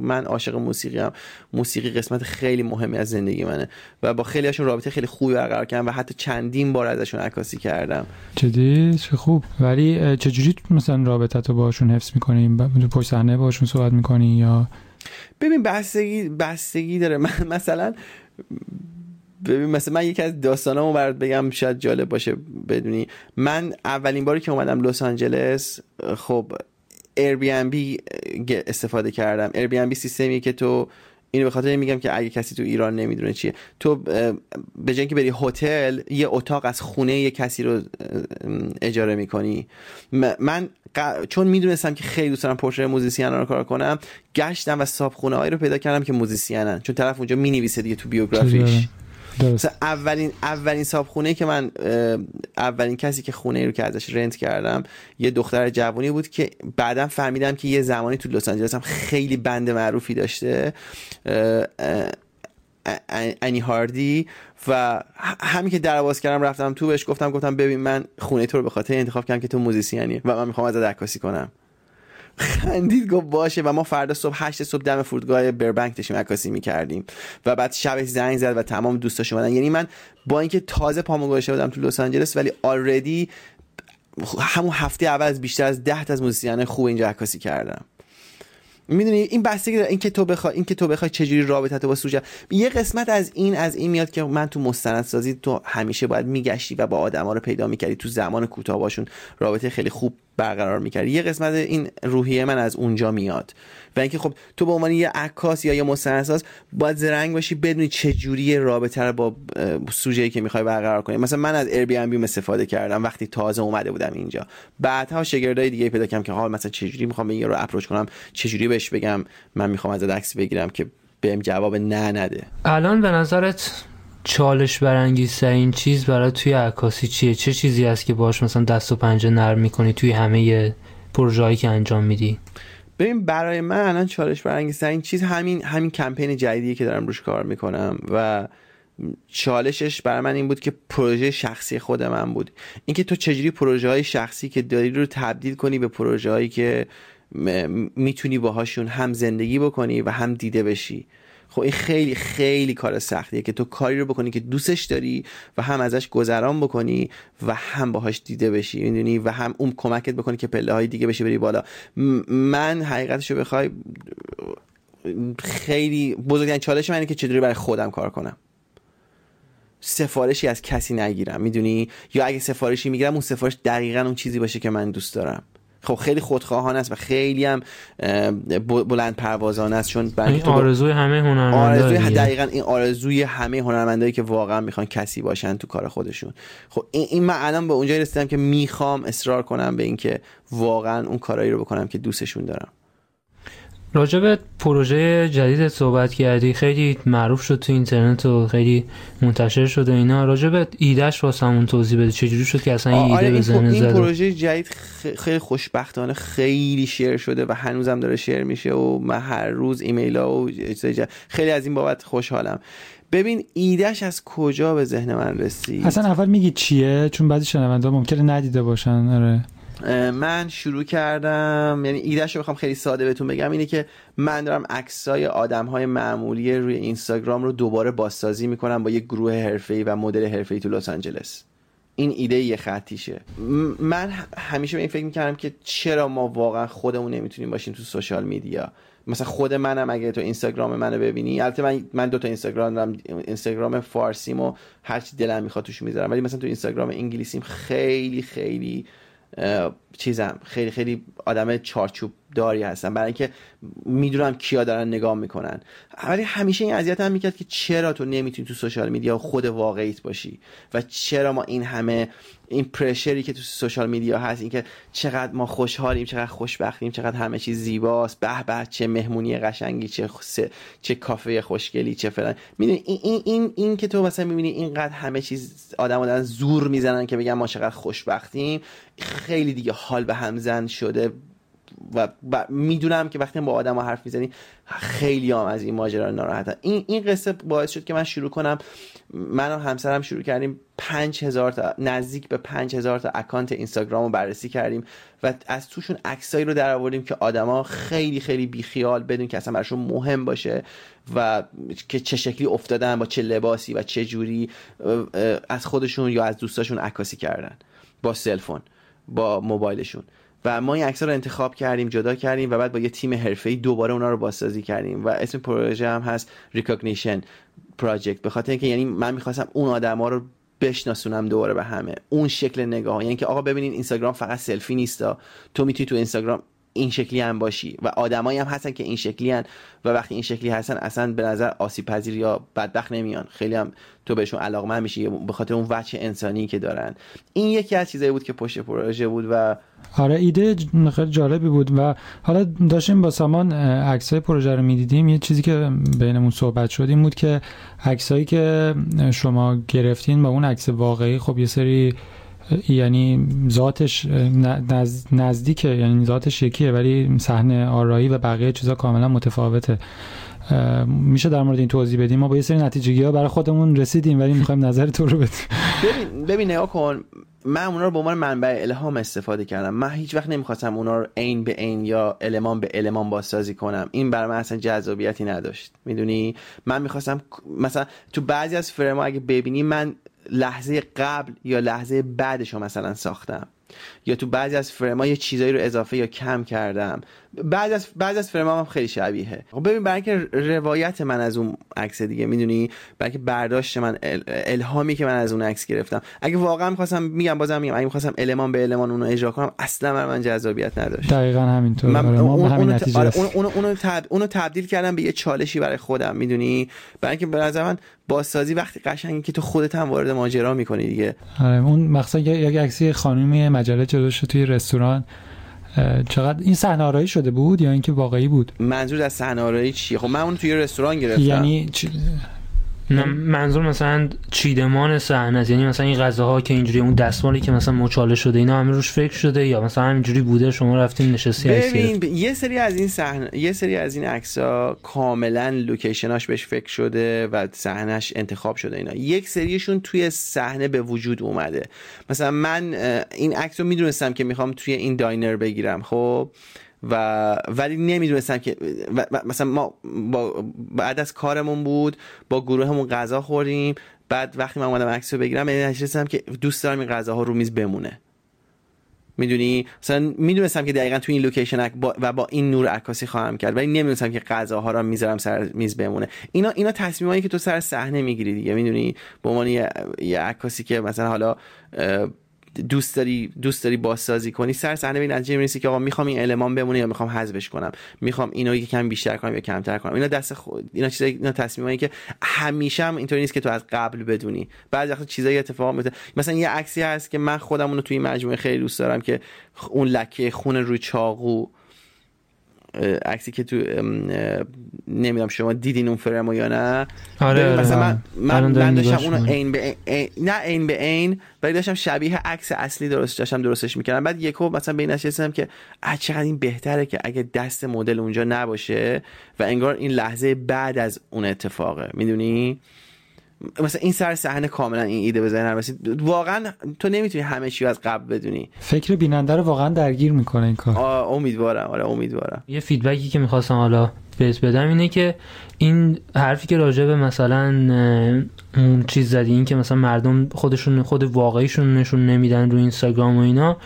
[SPEAKER 3] من عاشق موسیقی ام موسیقی قسمت خیلی مهمی از زندگی منه و با خیلی هاشون رابطه خیلی خوبی برقرار کردم و حتی چندین بار ازشون عکاسی کردم.
[SPEAKER 1] جدی؟ چه خوب. ولی چجوری مثلا رابطه تو باشون حفظ می‌کنی؟ تو پشت صحنه باشون صحبت می‌کنی یا؟
[SPEAKER 3] ببین بستگی بستگی داره. من مثلا ببین مثلا من یکی از داستانامو برات بگم شاید جالب باشه بدونی. من اولین باری که اومدم لس آنجلس خب بی استفاده کردم. بی سیستمی که تو اینو به خاطر میگم که اگه کسی تو ایران نمی‌دونه چیه. تو به جای که بری هتل یه اتاق از خونه یه کسی رو اجاره می‌کنی. من چون می‌دونستم که خیلی دوست دارم پورتره musician رو کار کنم گشتم و صاحب خونه هایی رو پیدا کردم که musician ن. چون طرف اونجا می‌نویسه دیگه تو biography ش. اولین اولین خونه که من اولین کسی که خونه رو که ازش rent کردم یه دختر جوانی بود که بعدا فهمیدم که یه زمانی تو لس آنجلس هم خیلی band معروفی داشته انی هاردی و همین که در کردم رفتم تو بهش گفتم گفتم ببین من خونه تو رو به خاطر انتخاب کردم که تو musician ی و من می‌خوام ازت عکاسی کنم. خندید گفت باشه و ما فردا صبح هشت صبح دم فرودگاه بربنک داشتیم عکاسی می‌کردیم. و بعد شب زنگ زد و تمام دوستاش اومدن. یعنی من با اینکه تازه پامو گذاشته بودم تو لس آنجلس ولی آلردی همون هفته اول از بیشتر از ده تا از موزیسین خوب اینجا عکاسی کردم. می‌دونی این بستگی داره این که تو بخوای این که تو بخوای چجوری رابطه تو با سوژه. یه قسمت از این از این میاد که من تو مستندسازی تو همیشه باید میگشتی و با آدما رو پیدا می‌کردی. تو زمان کوتاه باشون رابطه خیلی خوب برقرار می‌کردی. یه قسمت این روحیه من از اونجا میاد. و اینکه خب تو به عنوان یه عکاس یا یه مستندساز باید زرنگ باشی بدونی چه جوری رابطه رو با سوژه‌ای که می‌خوای برقرار کنی. مثلا من از ایر بی استفاده کردم وقتی تازه اومده بودم اینجا. بعدها شاگردای دیگه پیدا کردم که حال مثلا چه جوری می‌خوام این رو اپروچ کنم چه جوری بهش بگم من می‌خوام از عکس بگیرم که بهم جواب نه نده.
[SPEAKER 2] الان به نظرت چالش برانگیز این چیز برای توی عکاسی چیه؟ چه چیزی هست که باش مثلا دست و پنجه نرم می‌کنی توی همه پروژه‌ای که انجام میدی؟
[SPEAKER 3] ببین برای من الان چالش برانگیز این چیز همین همین کمپین جدیدیه که دارم روش کار می‌کنم و چالشش برای من این بود که پروژه شخصی خود من بود. اینکه تو چجوری پروژه های شخصی که داری رو تبدیل کنی به پروژه هایی که می‌تونی باهاشون هم زندگی بکنی و هم دیده بشی. خب این خیلی خیلی کار سختیه که تو کاری رو بکنی که دوستش داری و هم ازش گذران بکنی و هم باهاش دیده بشی می‌دونی؟ و هم اون کمکت بکنی که پله های دیگه بشی بری بالا. من حقیقتش رو بخوای خیلی بزرگترین چالش من اینه که چطوری برای خودم کار کنم. سفارشی از کسی نگیرم می‌دونی؟ یا اگه سفارشی می‌گیرم اون سفارش دقیقا اون چیزی باشه که من دوست دارم. خب خیلی خودخواهانه است و خیلی هم بلند پروازانه است چون
[SPEAKER 2] این آرزوی همه هنرمندان
[SPEAKER 3] آرزوی دقیقا این آرزوی همه هنرمندایی که واقعا می‌خوان کسی باشن تو کار خودشون. خب این, این من الان به اونجا رسیدم که می‌خوام اصرار کنم به اینکه واقعا اون کارایی رو بکنم که دوستشون دارم.
[SPEAKER 2] راجب پروژه جدید صحبت کردی خیلی معروف شد تو اینترنت و خیلی منتشر شده اینا. راجب ایدهش واسه همون توضیح بده. چجوری شد که اصلا این ایده
[SPEAKER 3] به
[SPEAKER 2] این,
[SPEAKER 3] این پروژه جدید خیلی خوشبختانه خیلی شیر شده و هنوزم داره شیر میشه و من هر روز ایمیل ها و خیلی از این بابت خوشحالم. ببین ایدهش از کجا به ذهن من رسید؟
[SPEAKER 1] اصلا اول میگی چیه؟ چون بعضی شنونده ممکنه ندیده باشن. آره.
[SPEAKER 3] من شروع کردم یعنی ایدهش رو بخوام خیلی ساده بهتون بگم اینه که من دارم عکسای آدم های معمولی روی اینستاگرام رو دوباره بازسازی می‌کنم با یک گروه حرفه‌ای و مدل حرفه‌ای تو لس آنجلس. این ایده یه خطیشه. من همیشه به این فکر می‌کردم که چرا ما واقعا خودمون نمی‌تونیم باشیم تو سوشال میدیا. مثلا خود منم اگه تو اینستاگرام منو ببینی البته من من دو تا اینستاگرام دارم اینستاگرام فارسیم و هر چی دلم می‌خواد توش می‌ذارم ولی مثلا تو اینستاگرام انگلیسیم خیلی خیلی چیزم. خیلی خیلی آدم چارچوب داری هستم برای اینکه می‌دونم کیا دارن نگاه می‌کنن. ولی همیشه این اذیت هم می‌کرد که چرا تو نمی‌تونی تو سوشال میدیا خود واقعیت باشی؟ و چرا ما این همه این پرشری که تو سوشال میدیا هست اینکه چقدر ما خوشحالیم چقدر خوشبختیم چقدر همه چیز زیباست به به چه مهمونی قشنگی چه چه کافه خوشگلی چه فلان. می‌دونی این این این, این که تو مثلا می‌بینی اینقدر همه چیز آدم دارن زور می‌زنن که بگن ما چقدر خوشبختیم خیلی دیگه حال به همزن شده. و, می‌دونم که وقتی با آدم حرف می‌زنی خیلی هم از این ماجرا ناراحتم این این قصه باعث شد که من شروع کنم. من و همسرم شروع کردیم پنج هزار تا نزدیک به پنج هزار تا اکانت اینستاگرام رو بررسی کردیم و از توشون عکسایی رو در آوردیم که آدما خیلی خیلی بیخیال بدون اینکه اصلا براشون مهم باشه و که چه شکلی افتادن با چه لباسی و چه جوری از خودشون یا از دوستاشون عکاسی کردن. با cell phone با موبایلشون. و ما این عکس رو انتخاب کردیم جدا کردیم و بعد با یه تیم حرفه‌ای دوباره اونا رو بازسازی کردیم و اسم پروژه هم هست Recognition Project به خاطر اینکه یعنی من می‌خواستم اون آدما رو بشناسونم دوباره به همه. اون شکل نگاه. یعنی که آقا ببینین اینستاگرام فقط سلفی نیستا. تو می‌تونی تو اینستاگرام این شکلی هم باشی. و آدمایی هم هستن که این شکلی هن و وقتی این شکلی هستن اصلا به نظر آسیب پذیر یا بدبخت نمیان. خیلی هم تو بهشون علاقمند میشی به خاطر اون وجه انسانی که دارن. این یکی از چیزایی بود که پشت پروژه بود و
[SPEAKER 1] آره ایده خیلی جالبی بود و حالا داشتیم با سامان عکسای پروژه رو می‌دیدیم. یه چیزی که بینمون صحبت شد این بود که عکسایی که شما گرفتین با اون عکس واقعی خب یه سری یعنی ذاتش نزدیکه یعنی ذاتش یکیه ولی صحنه آرایی و بقیه چیزا کاملا متفاوته. میشه در مورد این توضیح بدیم؟ ما با یه سری نتیجه ها برای خودمون رسیدیم ولی می‌خوایم نظر تو رو بدیم.
[SPEAKER 3] ببین ببین نگاه کن. من اونا رو به عنوان منبع الهام استفاده کردم. من هیچ وقت نمی‌خواستم اونا رو عین به عین یا المان به المان بازسازی کنم. این برای من اصلا جذابیتی نداشت. می‌دونی؟ من می‌خواستم مثلا تو بعضی از فرما اگه ببینی من لحظه قبل یا لحظه بعدش رو مثلا ساختم. یا تو بعضی از فرما یه چیزایی رو اضافه یا کم کردم. بعضی از بعضی از فرما هم خیلی شبیه خب ببین برای اینکه روایت من از اون عکس دیگه می‌دونی؟ برای اینکه برداشت من الهامی که من از اون عکس گرفتم. اگه واقعا می‌خواستم میگم بازم میگم اگه می‌خواستم المان به المان اونو اجرا کنم اصلا برای من جذابیت نداشت.
[SPEAKER 1] دقیقا همینطور من آره، اون همین نتیجه آره
[SPEAKER 3] اونو, اونو, اونو تبدیل کردم به یه چالشی برای خودم می‌دونی؟ برای اینکه به نظر من بازسازی وقتی قشنگی که تو خودت هم وارد ماجرا می‌کنی دیگه.
[SPEAKER 1] آره اون مثلا یک عکسی خانمی مجله جلوش توی رستوران. چقدر این صحنه شده بود یا اینکه واقعی بود؟
[SPEAKER 3] منظور از صحنه چیه؟ خب من اون توی رستوران گرفتم.
[SPEAKER 1] یعنی
[SPEAKER 2] منظور مثلا چیدمان صحنه است. یعنی مثلا این غذاها که اینجوری اون دستمالی که مثلا مچاله شده اینا همین روش فکر شده یا مثلا همینجوری بوده شما رفتین نشستی
[SPEAKER 3] ببین یه سری از این صحنه یه سری از این عکس‌ها کاملا لوکیشناش بهش فکر شده و صحنهش انتخاب شده اینا. یک سریشون توی صحنه به وجود اومده. مثلا من این عکس رو می‌دونستم که می‌خوام توی این داینر بگیرم خب؟ و ولی نمی‌دونستم که مثلا ما با بعد از کارمون بود با گروهمون غذا خوردیم. بعد وقتی من اومدم عکس رو بگیرم نشستم که دوست دارم این غذاها رو میز بمونه. می‌دونی؟ مثلا می‌دونستم که دقیقا تو این لوکیشن و با این نور عکاسی خواهم کرد ولی نمی‌دونستم که غذاها رو می‌ذارم سر میز بمونه. اینا اینا تصمیمایی که تو سر صحنه می‌گیری دیگه می‌دونی؟ به عنوان یه عکاسی که مثلا حالا دوست داری دوست داری بازسازی کنی سر صحنه به نتیجه می‌رسی که آقا می‌خوام این المان بمونه یا می‌خوام حذفش کنم؟ می‌خوام اینو یکم بیشتر کنم یا کمتر کنم؟ اینا دست خود اینا چیزا اینا تصمیمایی که همیشه هم اینطوری نیست که تو از قبل بدونی. بعضی وقت چیزایی اتفاق میفته مثلا یه عکسی هست که من خودم اونو توی مجموعه خیلی دوست دارم که اون لکه خون روی چاقو عکسی که تو نمی‌دونم شما دیدین اون فرمو یا نه.
[SPEAKER 2] آره
[SPEAKER 3] مثلا من من, من داشتم اونو عین به نه عین به عین ولی داشتم شبیه عکس اصلی درست داشتم درستش می‌کردم. بعد یکو مثلا به این که چقدر این بهتره که اگه دست مدل اونجا نباشه و انگار این لحظه بعد از اون اتفاقه. می‌دونی؟ مثلا این سر صحنه کاملا این ایده به ذهنم رسید. واقعا تو نمی‌تونی همه چی از قبل بدونی.
[SPEAKER 1] فکر بیننده رو واقعا درگیر می‌کنه این کار.
[SPEAKER 3] امیدوارم. آره امیدوارم.
[SPEAKER 2] یه feedback ی که می‌خواستم حالا بهت بدم اینه که این حرفی که راجع به مثلا اون چیز زدی این که مثلا مردم خودشون خود واقعیشون نشون نمیدن رو اینستاگرام و اینا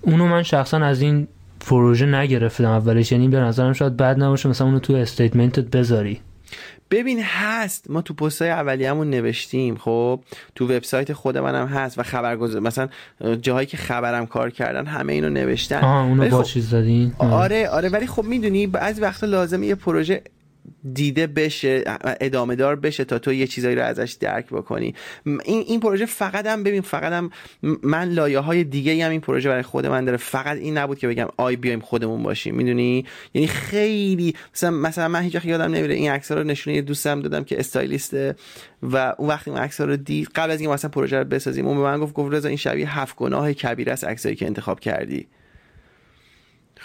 [SPEAKER 2] اونو من شخصا از این پروژه نگرفتم اولش. یعنی به نظرم شاید بد نباشه مثلا اونو تو statement ت بذاری.
[SPEAKER 3] ببین هست. ما تو پست های اولیه‌مون نوشتیم خب؟ تو وبسایت خود منم هست و خبرگزار مثلا جاهایی که خبرم کار کردن همه اینو نوشتن.
[SPEAKER 2] آها اونو با خب چیز زدین؟
[SPEAKER 3] آره آره ولی خب می‌دونی بعضی وقتا لازمه یه پروژه دیده بشه ادامه دار بشه تا تو یه چیزایی رو ازش درک بکنی. این این پروژه فقط هم ببین فقط هم من لایه های دیگه هم این پروژه برای خود من داره. فقط این نبود که بگم آی بیایم خودمون باشیم. می‌دونی؟ یعنی خیلی مثلا مثلا من هیچ یادم نمیره این عکس رو نشونه دوستم دادم که استایلیسته و اون وقتی اون عکس رو دید قبل از اینکه مثلا پروژه رو بسازیم اون به من گفت گفت رضا این شبیه هفت گناه کبیره است عکسایی که انتخاب کردی.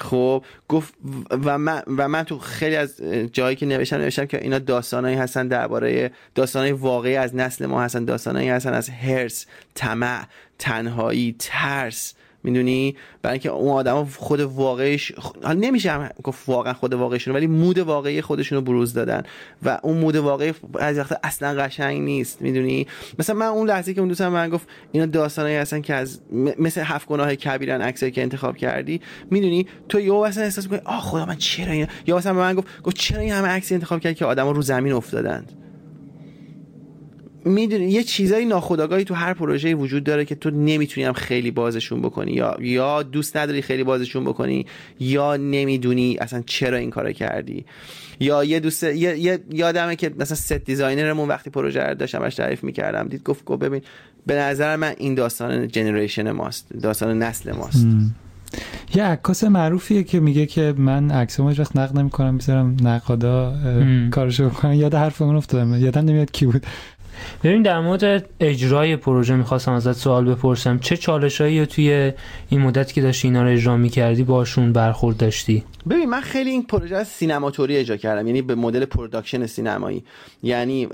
[SPEAKER 3] خب گفت و من و من تو خیلی از جایی که نوشتم نوشتم که اینا داستانایی هستن درباره داستانای واقعی از نسل ما هستن داستانایی هستن از هرس طمع تنهایی ترس. می‌دونی؟ برای اینکه اون آدما خود واقعیش حالا نمیشه گفت واقعا خود واقعیشون ولی مود واقعی خودشون رو بروز دادن. و اون مود واقعی از وقت اصلا قشنگ نیست می‌دونی؟ مثلا من اون لحظه که اون دوستم من گفت اینا داستانایی هستن که از مثل هفت گناه کبیرن عکسایی که انتخاب کردی می‌دونی؟ تو یه اصلا احساس می‌کنی آ خدا من چرا اینا یا مثلا به من گفت گفت چرا این همه عکسی انتخاب کردی که آدما رو زمین افتادند؟ می‌دونی یه چیزایی ناخودآگاهی تو هر پروژه وجود داره که تو نمی‌تونی هم خیلی بازشون بکنی. یا یا دوست نداری خیلی بازشون بکنی یا نمی‌دونی اصلا چرا این کارو کردی. یا یه دوست یه, یادمه که مثلا set designer مون وقتی پروژه رو داشتم باش تعریف می‌کردم دید گفت گفت ببین به نظر من این داستان generation ماست داستان نسل ماست.
[SPEAKER 1] یه عکاس معروفیه که میگه که من عکسمو هیچ وقت نقد نمی‌کنم می‌ذارم نقادا کارشو بکنن یاد حرف اون افتادم یادم نمیاد کی بود.
[SPEAKER 2] ببین در مورد اجرای پروژه می‌خواستم ازت سوال بپرسم. چه چالشایی توی این مدت که داشتی اینا رو اجرا می‌کردی باشون برخورد داشتی؟
[SPEAKER 3] ببین من خیلی این پروژه از سینما طوری اجرا کردم یعنی به مدل production سینمایی. یعنی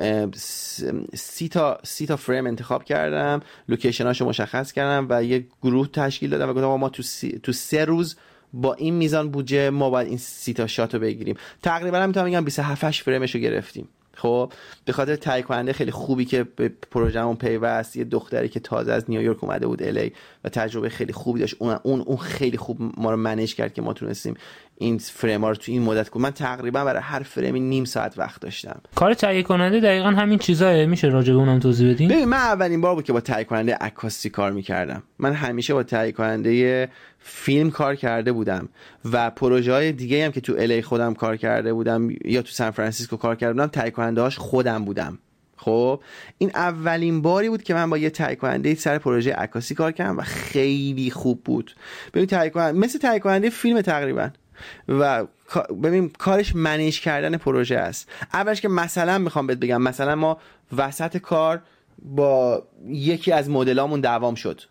[SPEAKER 3] سی تا سی تا فریم انتخاب کردم location اشو مشخص کردم و یه گروه تشکیل دادم و گفتم ما تو, تو سه روز با این میزان بودجه ما باید این سی تا shot رو بگیریم. تقریبا هم می‌تونم بگم 27 فرمش رو گرفتیم. خب به خاطر تهیه کننده خیلی خوبی که به پروژمون پیوست یه دختری که تازه از نیویورک اومده بود الی و تجربه خیلی خوبی داشت اون اون, اون خیلی خوب ما رو منیج کرد که ما تونستیم این فریم رو تو این مدت کنم من تقریبا برای هر فریمی نیم ساعت وقت داشتم.
[SPEAKER 2] کار تهیه کننده دقیقا همین چیزاه میشه راجع به اونم توضیح بدین؟
[SPEAKER 3] ببین من اولین بار بود که با تهیه کننده عکاسی کار می‌کردم. من همیشه با تهیه کننده فیلم کار کرده بودم و پروژه های دیگه هم که تو الی خودم کار کرده بودم یا تو سان فرانسیسکو کار کرده بودم تهیه کننده هاش خودم بودم. خب این اولین باری بود که من با یه تهیه کننده سر پروژه عکاسی کار کردم و خیلی خوب بود. ببین تهیه کننده مثل تهیه کننده فیلم تقریبا. و ببین کارش منیج کردن پروژه است. اولش که مثلا می‌خوام بهت بگم مثلا ما وسط کار با یکی از مدلامون دوام شد.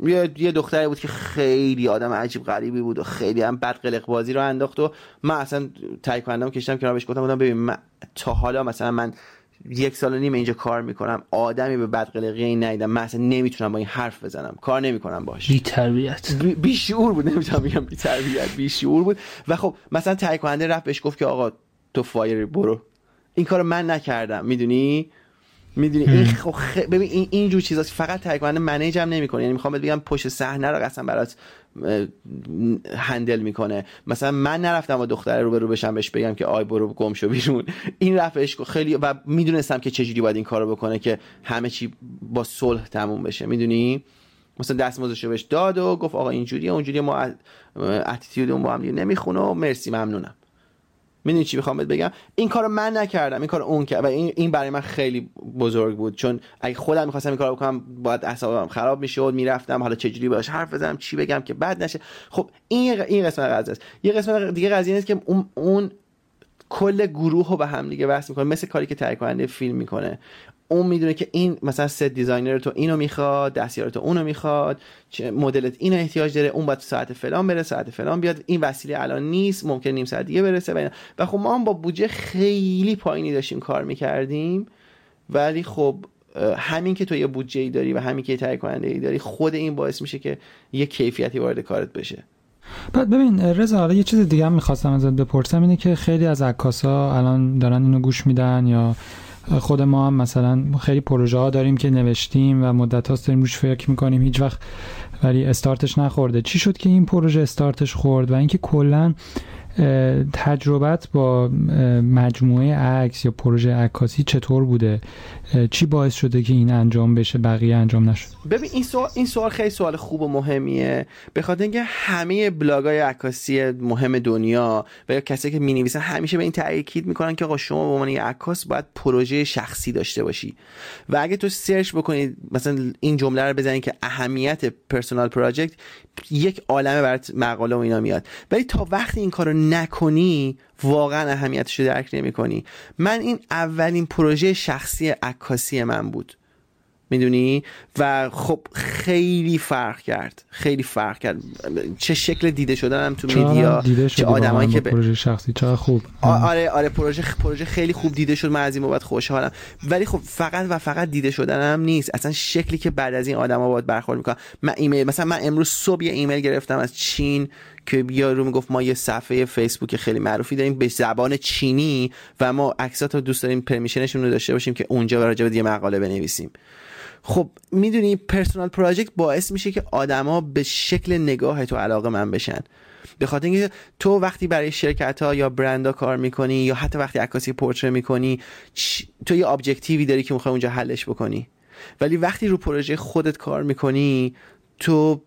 [SPEAKER 3] یه یه دختری بود که خیلی آدم عجیب غریبی بود و خیلی هم بد قلق بازی رو انداخت و من اصلا تهیه کنندم کشتم که بهش گفتم بودم ببین من تا حالا مثلا من یک سال و نیم اینجا کار می‌کنم آدمی به بد قلقی این ندیدم. من اصلا نمی‌تونم با این حرف بزنم. کار نمی‌کنم باش
[SPEAKER 2] بی تربیت.
[SPEAKER 3] بی شعور بود نمی‌تونم بگم بی تربیت بی شعور بود. و خب مثلا تهیه کننده رفت بهش گفت که آقا تو fire برو. این کارو من نکردم می‌دونی؟ می‌دونی؟ این خ... ببین این اینجور چیزا فقط تهیه کننده manage هم نمی‌کنه. یعنی می‌خوام بگم پشت صحنه رو قسم برات هندل می‌کنه. مثلا من نرفتم با دختر رو به رو بشم بهش بگم که آی برو گم شو بیرون. این رفتش خیلی و می‌دونستم که چجوری باید این کارو بکنه که همه چی با صلح تموم بشه. می‌دونی؟ مثلا دستمزدش بهش داد و گفت آقا اینجوریه اونجوری ما اتیتیودمون با هم نمی‌خونه و مرسی ممنونم. می‌دونی چی می‌خوام بگم؟ این کارو من نکردم این کار اون کرد و این این برای من خیلی بزرگ بود. چون اگه خودم می‌خواستم این کارو بکنم باید اعصابم خراب می‌شد می‌رفتم حالا چجوری باش حرف بزنم چی بگم که بد نشه. خب این این قسمت قضیه است یه قسمت دیگه قضیه است که اون, اون کل گروه رو به هم دیگه وصل می‌کنه. مثل کاری که تهیه کننده فیلم می‌کنه. اون می‌دونه که این مثلا set designer تو اینو می‌خواد دستیار تو اونو می‌خواد چه مدلت اینو احتیاج داره اون باید ساعت فلان بره ساعت فلان بیاد این وسیله الان نیست ممکن نیم ساعت دیگه برسه و, و خب ما هم با بودجه خیلی پایینی داشتیم کار می‌کردیم. ولی خب همین که تو یه بودجه ای داری و همین که یه تهیه کننده ای داری خود این باعث میشه که یه کیفیتی وارد کارت بشه.
[SPEAKER 1] بعد ببین رضا حالا یه چیز دیگه هم می‌خواستم ازت بپرسم اینه که خیلی از عکاسا الان دارن اینو گوش میدن یا خود ما هم مثلا خیلی پروژه ها داریم که نوشتیم و مدت هاست داریم روش فکر می‌کنیم. هیچ وقت ولی استارتش نخورده. چی شد که این پروژه استارتش خورد و اینکه کلا تجربت با مجموعه عکس یا پروژه عکاسی چطور بوده؟ چی باعث شده که این انجام بشه بقیه انجام نشد
[SPEAKER 3] ببین این سوال این سوال خیلی سوال خوب و مهمیه. به اینکه همه بلاگای عکاسی مهم دنیا و یا کسایی که می‌نویسن همیشه به این تاکید می‌کنن که آقا شما به عنوان یک عکاس باید پروژه شخصی داشته باشی. و اگه تو سرچ بکنید مثلا این جمله رو بزنید که اهمیت پرسونال پراجکت یک عالمه برات مقاله و اینا میاد. ولی تا وقتی این کارو نکنی واقعا اهمیتش رو درک نمی کنی من این اولین پروژه شخصی عکاسی من بود. می‌دونی؟ و خب خیلی فرق کرد. خیلی فرق کرد. چه شکل دیده شدنم تو میدیا
[SPEAKER 1] چه آدمایی که پروژه شخصی؟ چقدر خوب.
[SPEAKER 3] آره آره پروژه پروژه خیلی خوب دیده شد. من از این بابت خوشحالم. ولی خب فقط و فقط دیده شدنم نیست. اصلا شکلی که بعد از این آدما باید برخورد می‌کنم من ایمیل مثلا من امروز صبح یه ایمیل گرفتم از چین که بیا رو می‌گفت ما یه صفحه فیسبوک خیلی معروفی داریم به زبان چینی و ما عکسات رو دوست داریم پرمیشنشون رو داشته باشیم که اونجا راجع به یه مقاله بنویسیم. خب می‌دونی پرسونال پراجکت باعث میشه که آدما به شکل نگاه تو علاقه من بشن. به خاطر اینکه تو وقتی برای شرکت ها یا برند کار می‌کنی یا حتی وقتی عکاسی پورتره می‌کنی تو یه ابجکتیوی داری که می‌خوای اونجا حلش بکنی. ولی وقتی رو پروژه خودت کار می‌کنی تو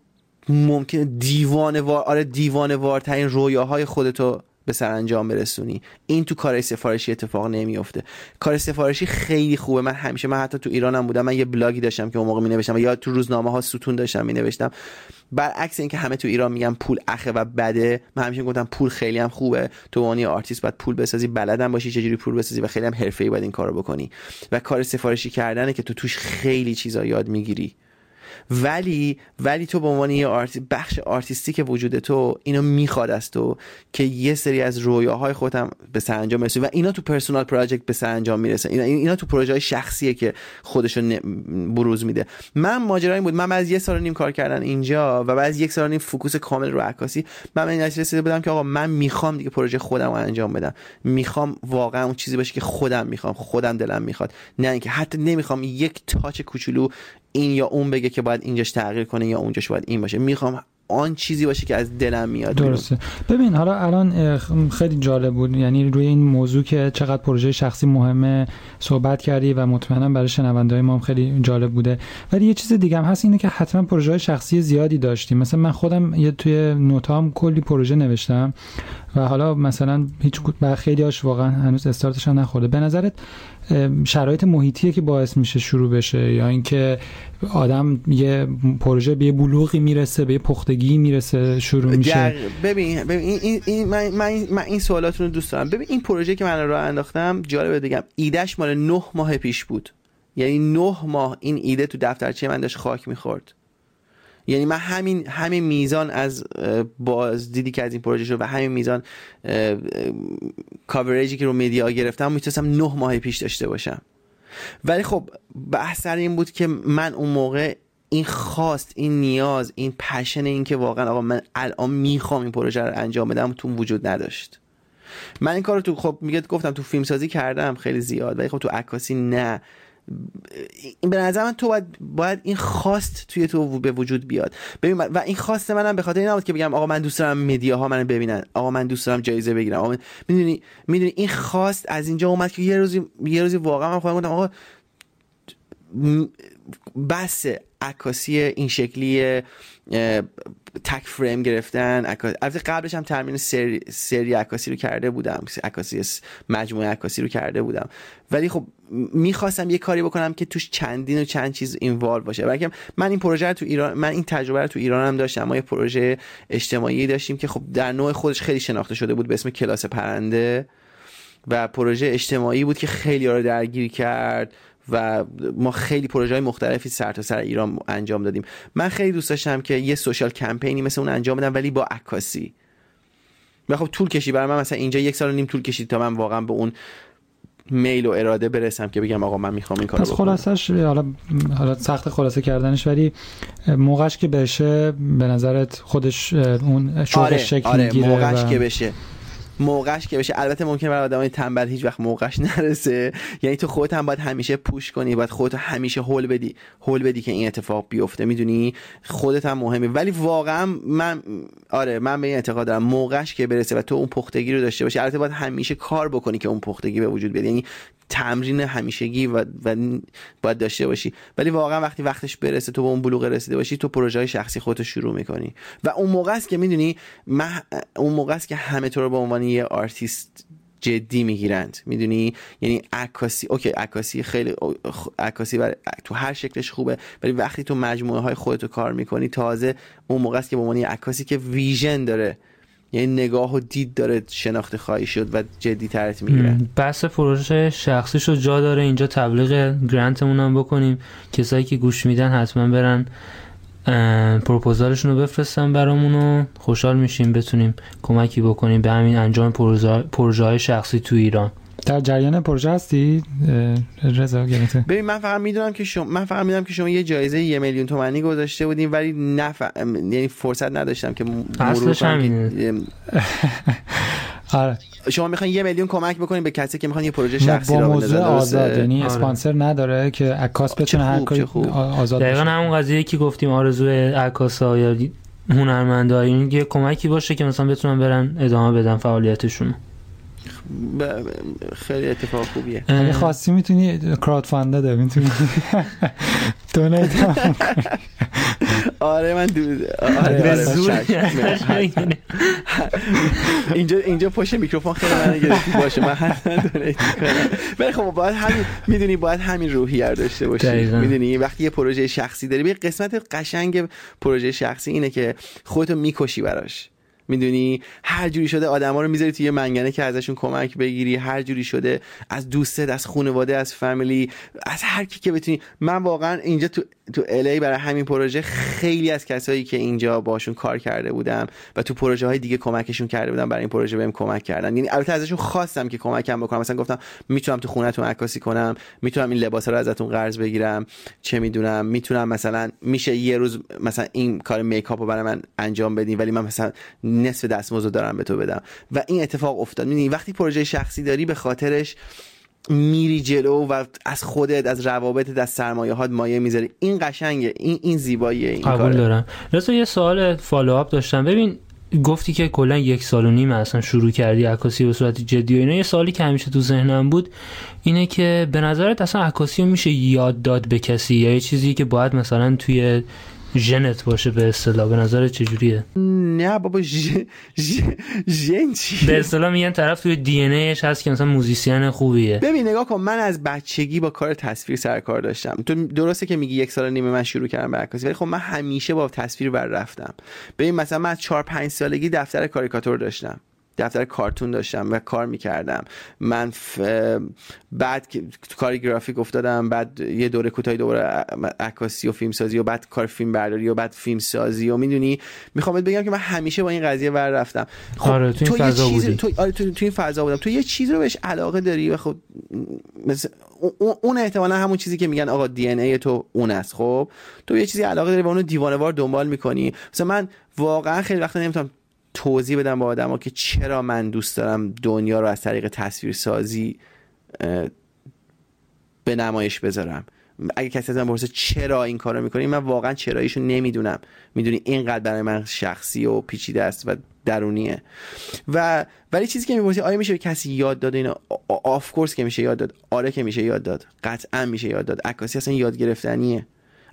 [SPEAKER 3] ممکنه دیوانه وار آره دیوانه وارترین رویاهای خودتو به سرانجام برسونی. این تو کار سفارشی اتفاق نمیفته کار سفارشی خیلی خوبه. من همیشه من حتی تو ایرانم بودم. من یه بلاگی داشتم که اون موقع می نوشتم یا تو روزنامه ها ستون داشتم می نوشتم برعکس اینکه همه تو ایران میگن پول اخه و بده من همیشه گفتم پول خیلی هم خوبه. تو عنوان آرتیست باید پول بسازی بلدم باشی چجوری پول بسازی و خیلی هم حرفه‌ای باید این کارو بکنی. و کار سفارشی کردنه که تو توش خیلی چیزا یاد می‌گیری. ولی ولی تو به عنوان یه آرتی بخش آرتیستی وجود تو اینو می‌خواد از تو که یه سری از رویاهای خودم به سرانجام برسونی و اینا تو personal project به سرانجام می‌رسه. اینا, اینا تو پروژه شخصیه که خودشو بروز میده. من ماجرا این بود. من بعد یه سال و نیم کار کردن اینجا و بعد یک سال و نیم focus کامل رو عکاسی من این رسیده بودم که آقا من می‌خوام دیگه پروژه خودم رو انجام بدم. می‌خوام واقعا اون چیزی باشه که خودم می‌خوام خودم دلم می‌خواد. نه اینکه حتی نمی‌خوام یک touch کوچولو این یا اون بگه که باید اینجاش تغییر کنه یا اونجاش باید این باشه. می‌خوام آن چیزی باشه که از دلم میاد
[SPEAKER 1] درسته. ببین حالا الان خیلی جالب بود. یعنی روی این موضوع که چقدر پروژه شخصی مهمه صحبت کردی و مطمئنم برای شنوندهای ما هم خیلی جالب بوده. ولی یه چیز دیگه هم هست اینه که حتما پروژه شخصی زیادی داشتیم. مثلا من خودم یه توی نوتام کلی پروژه نوشتم و حالا مثلا هیچ خیلی هاش واقعا هنوز استارتش نخورده. به نظرت شرایط محیطیه که باعث میشه شروع بشه یا اینکه آدم یه پروژه به یه بلوغی می‌رسه به یه پختگی می‌رسه شروع میشه.
[SPEAKER 3] ببین ببین این, این من, من, من این سوالاتون رو دوست دارم. ببین این پروژه که من راه انداختم جالبه بهت بگم ایدهش مال نه ماه پیش بود. یعنی نه ماه این ایده تو دفترچه من داشت خاک می‌خورد. یعنی من همین همین میزان از باز دیدی که از این پروژه شد و همین میزان coverage ی که رو media گرفتم می‌تونستم نه ماه پیش داشته باشم. ولی خب بحث این بود که من اون موقع این خواست این نیاز این پشن این که واقعا آقا من الان می‌خوام این پروژه رو انجام بدم تو وجود نداشت. من این کار رو تو خب میگه گفتم تو فیلم سازی کردم خیلی زیاد ولی خب تو عکاسی نه. این به نظر من تو باید, باید این خواست توی تو به وجود بیاد. ببین و این خواست منم به خاطر این نبود که بگم آقا من دوست دارم مدیاها منو ببینن. آقا من دوست دارم جایزه بگیرم. آقا می‌دونی می‌دونی این خواست از اینجا اومد که یه روزی یه روزی واقعا من خودم گفتم آقا بس عکاسی این شکلی تک فریم گرفتن. البته قبلش هم ترمین سری, سری عکاسی رو کرده بودم. عکاسی مجموعه عکاسی رو کرده بودم. ولی خب می‌خواستم یه کاری بکنم که توش چندین و چند چیز اینوالو باشه. بلکه من این پروژه رو تو ایران من این تجربه رو تو ایران هم داشتم. ما یه پروژه اجتماعی داشتیم که خب در نوع خودش خیلی شناخته شده بود به اسم کلاس پرنده و پروژه اجتماعی بود که خیلی رو درگیر کرد. و ما خیلی پروژه های مختلفی سر تا سر ایران انجام دادیم. من خیلی دوست داشتم که یه سوشال کمپینی مثل اون انجام بدم ولی با عکاسی. و خب طول کشید برای من مثلا اینجا یک سال و نیم طول کشید تا من واقعا به اون میل و اراده برسم که بگم آقا من می‌خوام این کارو
[SPEAKER 1] پس خلاصش حالا حالا سخت خلاصه کردنش ولی موقعش که بشه به نظرت خودش اون شوقش آره، شکل آره،
[SPEAKER 3] موقعش که بشه. موقعش که بشه. البته ممکنه برای آدمای تنبل هیچ وقت موقعش نرسه. یعنی تو خودت هم باید همیشه پوش کنی باید خودت همیشه هول بدی هول بدی که این اتفاق بیفته. می‌دونی؟ خودت هم مهمه. ولی واقعا من آره من به این اعتقاد دارم. موقعش که برسه و تو اون پختگی رو داشته باشی البته باید همیشه کار بکنی که اون پختگی به وجود بیاد. یعنی تمرین همیشگی و, و باید داشته باشی. ولی واقعا وقتی وقتش برسه تو به اون بلوغ رسیده باشی تو پروژه های شخصی خودتو شروع می‌کنی. و اون موقع است که می‌دونی اون موقع است که همه تو رو به عنوان یه آرتیست جدی می‌گیرند. می‌دونی؟ یعنی عکاسی okay عکاسی خیلی عکاسی تو هر شکلش خوبه ولی وقتی تو مجموعه های خودتو کار می‌کنی تازه اون موقع است که به عنوان عکاسی که vision داره یعنی نگاه و دید داره شناخته خواهی شد و جدی ترت می‌گیره.
[SPEAKER 2] بحث پروژه شخصی شد جا داره اینجا تبلیغ گرانتمون هم بکنیم. کسایی که گوش میدن حتما برن پروپوزالشون رو بفرستن برامون و خوشحال میشیم بتونیم کمکی بکنیم به همین انجام پروژه های شخصی تو ایران.
[SPEAKER 1] در جریان پروژه هستی؟ رضا گرفته
[SPEAKER 3] ببین من فقط می‌دونم که شما من فقط می‌دونم که شما یه جایزه یه میلیون تومانی گذاشته بودین ولی نف... یعنی فرصت نداشتم که
[SPEAKER 2] اصلش همینه.
[SPEAKER 3] آره. شما می‌خواین یه میلیون کمک بکنین به کسی که می‌خوان یه پروژه شخصی را
[SPEAKER 1] بندازن آزاد یعنی آره. اسپانسر نداره که عکاس بتونه هر کاری آزاد
[SPEAKER 2] دقیقاً همون قضیه که گفتیم آرزوی عکاسا یا هنرمندا این یه کمکی باشه که مثلا بتونن برن ادامه بدن فعالیتشون.
[SPEAKER 3] خیلی اتفاق خوبیه.
[SPEAKER 1] اگه خواستی می‌تونی کراود فانده می‌تونی دونیت
[SPEAKER 3] آره من دو... آره, آره اینجا اینجا پشت میکروفون خیلی من گرفتی باشه من حتما دونیت می‌کنم. ولی خب باید همین می‌دونی باید همین روحیه داشته باشی. می‌دونی وقتی یه پروژه شخصی داری به قسمت قشنگ پروژه شخصی اینه که خودتو می‌کشی براش. می‌دونی؟ هر جوری شده آدما رو می‌ذاری توی یه منگنه که ازشون کمک بگیری. هر جوری شده از دوستت از خانواده از فامیلی از هر کی که بتونی. من واقعا اینجا تو تو الی برای همین پروژه خیلی از کسایی که اینجا باشون کار کرده بودم و تو پروژه های دیگه کمکشون کرده بودم برای این پروژه بهم کمک کردن. یعنی البته ازشون خواستم که کمکم بکنم. مثلا گفتم می‌تونم تو خونهتون عکاسی کنم می‌تونم این لباس رو ازتون قرض بگیرم چه می‌دونم می‌تونم مثلا میشه یه روز مثلا این کار میکاپ رو برای من انجام بدین ولی من مثلا نصف دستمزد دارم به تو بدم. و این اتفاق افتاد. می‌دونی وقتی پروژه شخصی داری به خاطرش میری جلو و از خودت از روابطت از سرمایه ها مایه می‌ذاری. این قشنگه. این این زیباییه. این
[SPEAKER 2] قبول کاره. دارم. رسو یه سوال فالوآپ داشتم. ببین گفتی که کلا یک سال و نیم اصلا شروع کردی عکاسی به صورت جدی و اینا. یه سوالی که همیشه تو ذهنم بود اینه که به نظرت اصلا عکاسی میشه یاد داد به کسی؟ یا یه چیزی که باید مثلا توی ژنت باشه به اصطلاح. به نظر چجوریه؟
[SPEAKER 3] نه بابا ژن
[SPEAKER 2] به اصطلاح میگن طرف توی دی ان ایش هست که مثلا موزیسین خوبیه.
[SPEAKER 3] ببین نگاه کن من از بچگی با کار تصویر سر کار داشتم. تو درسته که میگی یک سال نیمه من شروع کردم به عکاسی ولی خب من همیشه با تصویر بر رفتم. ببین مثلا من از 4 5 سالگی دفتر کاریکاتور داشتم. دفتر کارتون داشتم و کار می‌کردم. من ف... بعد کار گرافیک افتادم بعد یه دوره کوتاهی دوباره عکاسی و فیلم سازی و بعد کار فیلم برداری و بعد فیلم سازی و می‌دونی؟ می‌خوام بگم که من همیشه با این قضیه ور رفتم.
[SPEAKER 2] خب آره تو این فضا بودی.
[SPEAKER 3] تو آره تو, تو این فضا بودم. تو یه چیز رو بهش علاقه داری و خب مثل اون احتمالا همون چیزی که میگن آقا دی ای تو اون است. خب تو یه چیزی علاقه داری و اونو دیوانه دنبال می‌کنی. مثلا من واقعا خیلی وقتا نمی‌تونم توضیح بدم با آدما که چرا من دوست دارم دنیا رو از طریق تصویرسازی به نمایش بذارم. اگه کسی از من بپرسه چرا این کارو می‌کنی من واقعا چراییشو نمی‌دونم. می‌دونی اینقدر برای من شخصی و پیچیده است و درونیه. و ولی چیزی که می‌پرسی آیا میشه به کسی یاد داد اینا آف کورس که میشه یاد داد. آره که میشه یاد داد. قطعا میشه یاد داد. عکاسی اصلا یاد گرفتنیه.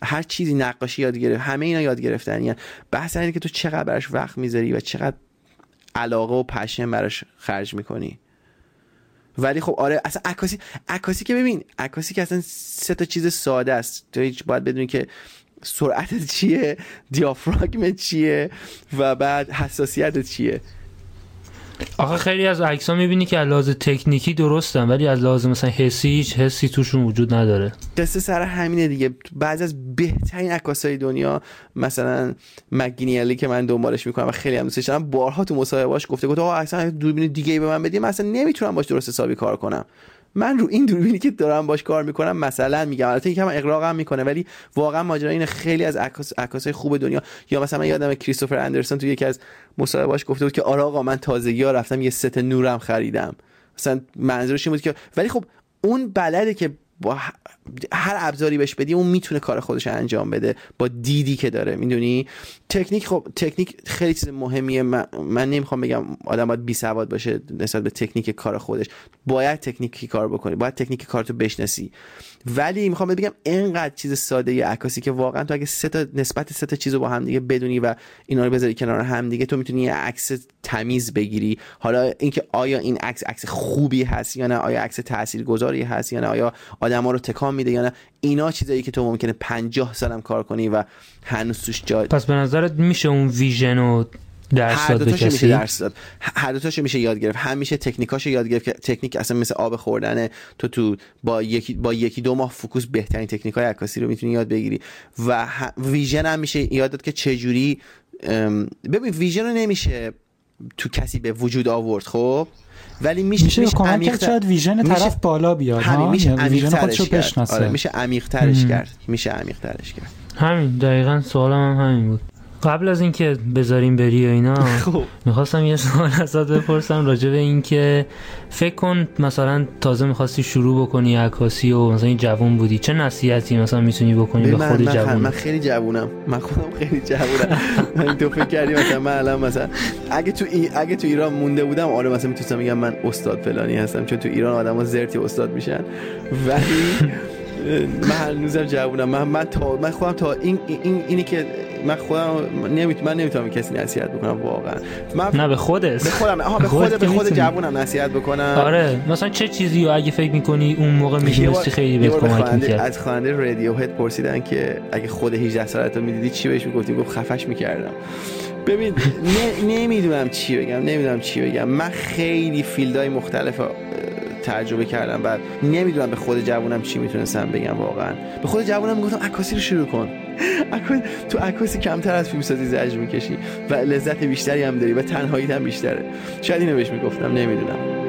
[SPEAKER 3] هر چیزی نقاشی یاد گرفت همه اینا یاد گرفتنیه بحث اینه که تو چقدر براش وقت می‌ذاری و چقدر علاقه و پشن براش خرج می‌کنی. ولی خب آره اصلا عکاسی عکاسی که ببین عکاسی که اصلا سه تا چیز ساده است. تو هیچ باید بدونی که سرعت چیه دیافراگم چیه و بعد حساسیت چیه.
[SPEAKER 2] آخه خیلی از عکس ها می‌بینی که از لحاظ تکنیکی درستن ولی از لحاظ مثلا حسی هیچ حسی توشون وجود نداره.
[SPEAKER 3] قصه سر همینه دیگه. بعض از بهترین عکاسای دنیا مثلا مگینیالی که من دنبالش می‌کنم و خیلی هم دوستش دارم بارها تو مصاحبهاش گفته گفت آقا اصلا دوربین دیگه به من بدی من اصلا نمی‌تونم باش درست حسابی کار کنم. من رو این دوربینی که دارم باش کار می‌کنم مثلا میگم. البته یکم اقراقم می‌کنه ولی واقعا ماجرا این خیلی از عکاس عکاسای خوب دنیا. یا مثلا من یادم کریستوفر اندرسون تو یکی از مصاحبه‌هاش گفته بود که آره آقا من تازگی ها رفتم یه ست نورم خریدم. مثلا منظورش این بود که ولی خب اون بلده که با هر ابزاری بهش بدی اون می‌تونه کار خودش انجام بده با دیدی که داره می‌دونی؟ تکنیک خب تکنیک خیلی چیز مهمیه. من, من نمی‌خوام بگم آدم باید بی سواد باشه نسبت به تکنیک کار خودش. باید تکنیکی کار بکنی باید تکنیک کارتو بشناسی. ولی می‌خوام بگم اینقدر چیز ساده عکاسی که واقعا تو اگه سه تا نسبت سه تا چیزو با هم دیگه بدونی و اینا رو بذاری کنار هم دیگه تو می‌تونی یه عکس تمیز بگیری. حالا اینکه آیا این عکس عکس خوبی هست یا نه آیا عکس تاثیرگذاری هست یا نه آیا آدما رو تکان میده یا نه اینا چیزایی که تو ممکنه 50 سالم کار کنی و هنوز توش جا
[SPEAKER 2] پس به نظرت میشه اون ویژن و درس به کسی
[SPEAKER 3] میشه درس داد. هر دو میشه یاد گرفت. هم میشه تکنیکاشو یاد گرفت که تکنیک اصلا مثل آب خوردنه تو تو با یکی با یکی دو ماه focus بهترین تکنیک های عکاسی رو می‌تونی یاد بگیری. و vision هم میشه یاد داد که چجوری ببین vision رو نمیشه تو کسی به وجود آورد خب؟ ولی میشه
[SPEAKER 1] میشه, میشه عمیق شاید vision طرف بالا بیاد
[SPEAKER 3] همین میشه عمیق ترش
[SPEAKER 1] کرد.
[SPEAKER 3] آره میشه عمیق ترش کرد. میشه عمیق ترش کرد.
[SPEAKER 2] همین دقیقا سوالم هم همین بود. قبل از اینکه بذاریم بری و اینا خوب. می‌خواستم یه سوال ازت بپرسم راجع به اینکه فکر کن مثلا تازه می‌خواستی شروع بکنی عکاسی و مثلا این جوون بودی چه نصیحتی مثلا می‌تونی بکنی به خود جوون؟
[SPEAKER 3] من خیلی جوونم. من خودم خیلی جوونم. من تو فکر کردی مثلا من الان مثلا اگه تو ای... اگه تو ایران مونده بودم آره مثلا می‌تونستم میگم من استاد فلانی هستم چون تو ایران آدما زرتی استاد میشن. ولی من هنوزم جوونم. من من تا من خودم تا این, این اینی که من خودم نمیت من نمی‌تونم کسی نصیحت بکنم واقعا. من
[SPEAKER 2] نه به خودت.
[SPEAKER 3] به خودم آها به خود به خود جوونم نصیحت بکنم.
[SPEAKER 2] آره مثلا چه چیزی رو اگه فکر می‌کنی اون موقع می‌تونستی خیلی بهت کمک می‌کرد.
[SPEAKER 3] از خواننده رادیو هد پرسیدن که اگه خود 18 سالته می‌دیدی چی بهش می‌گفتی؟ گفت خفش می‌کردم. ببین نمی‌دونم چی بگم نمی‌دونم چی بگم. من خیلی فیلدهای مختلف تجربه کردم. بعد نمی‌دونم به خود جوونم چی می‌تونستم بگم واقعا. به خود جوونم می‌گفتم عکاسی رو شروع کن. تو عکاسی کمتر از فیلم سازی زجر می‌کشی و لذت بیشتری هم داری و تنهایی هم بیشتره. شاید اینو بهش می‌گفتم نمی‌دونم.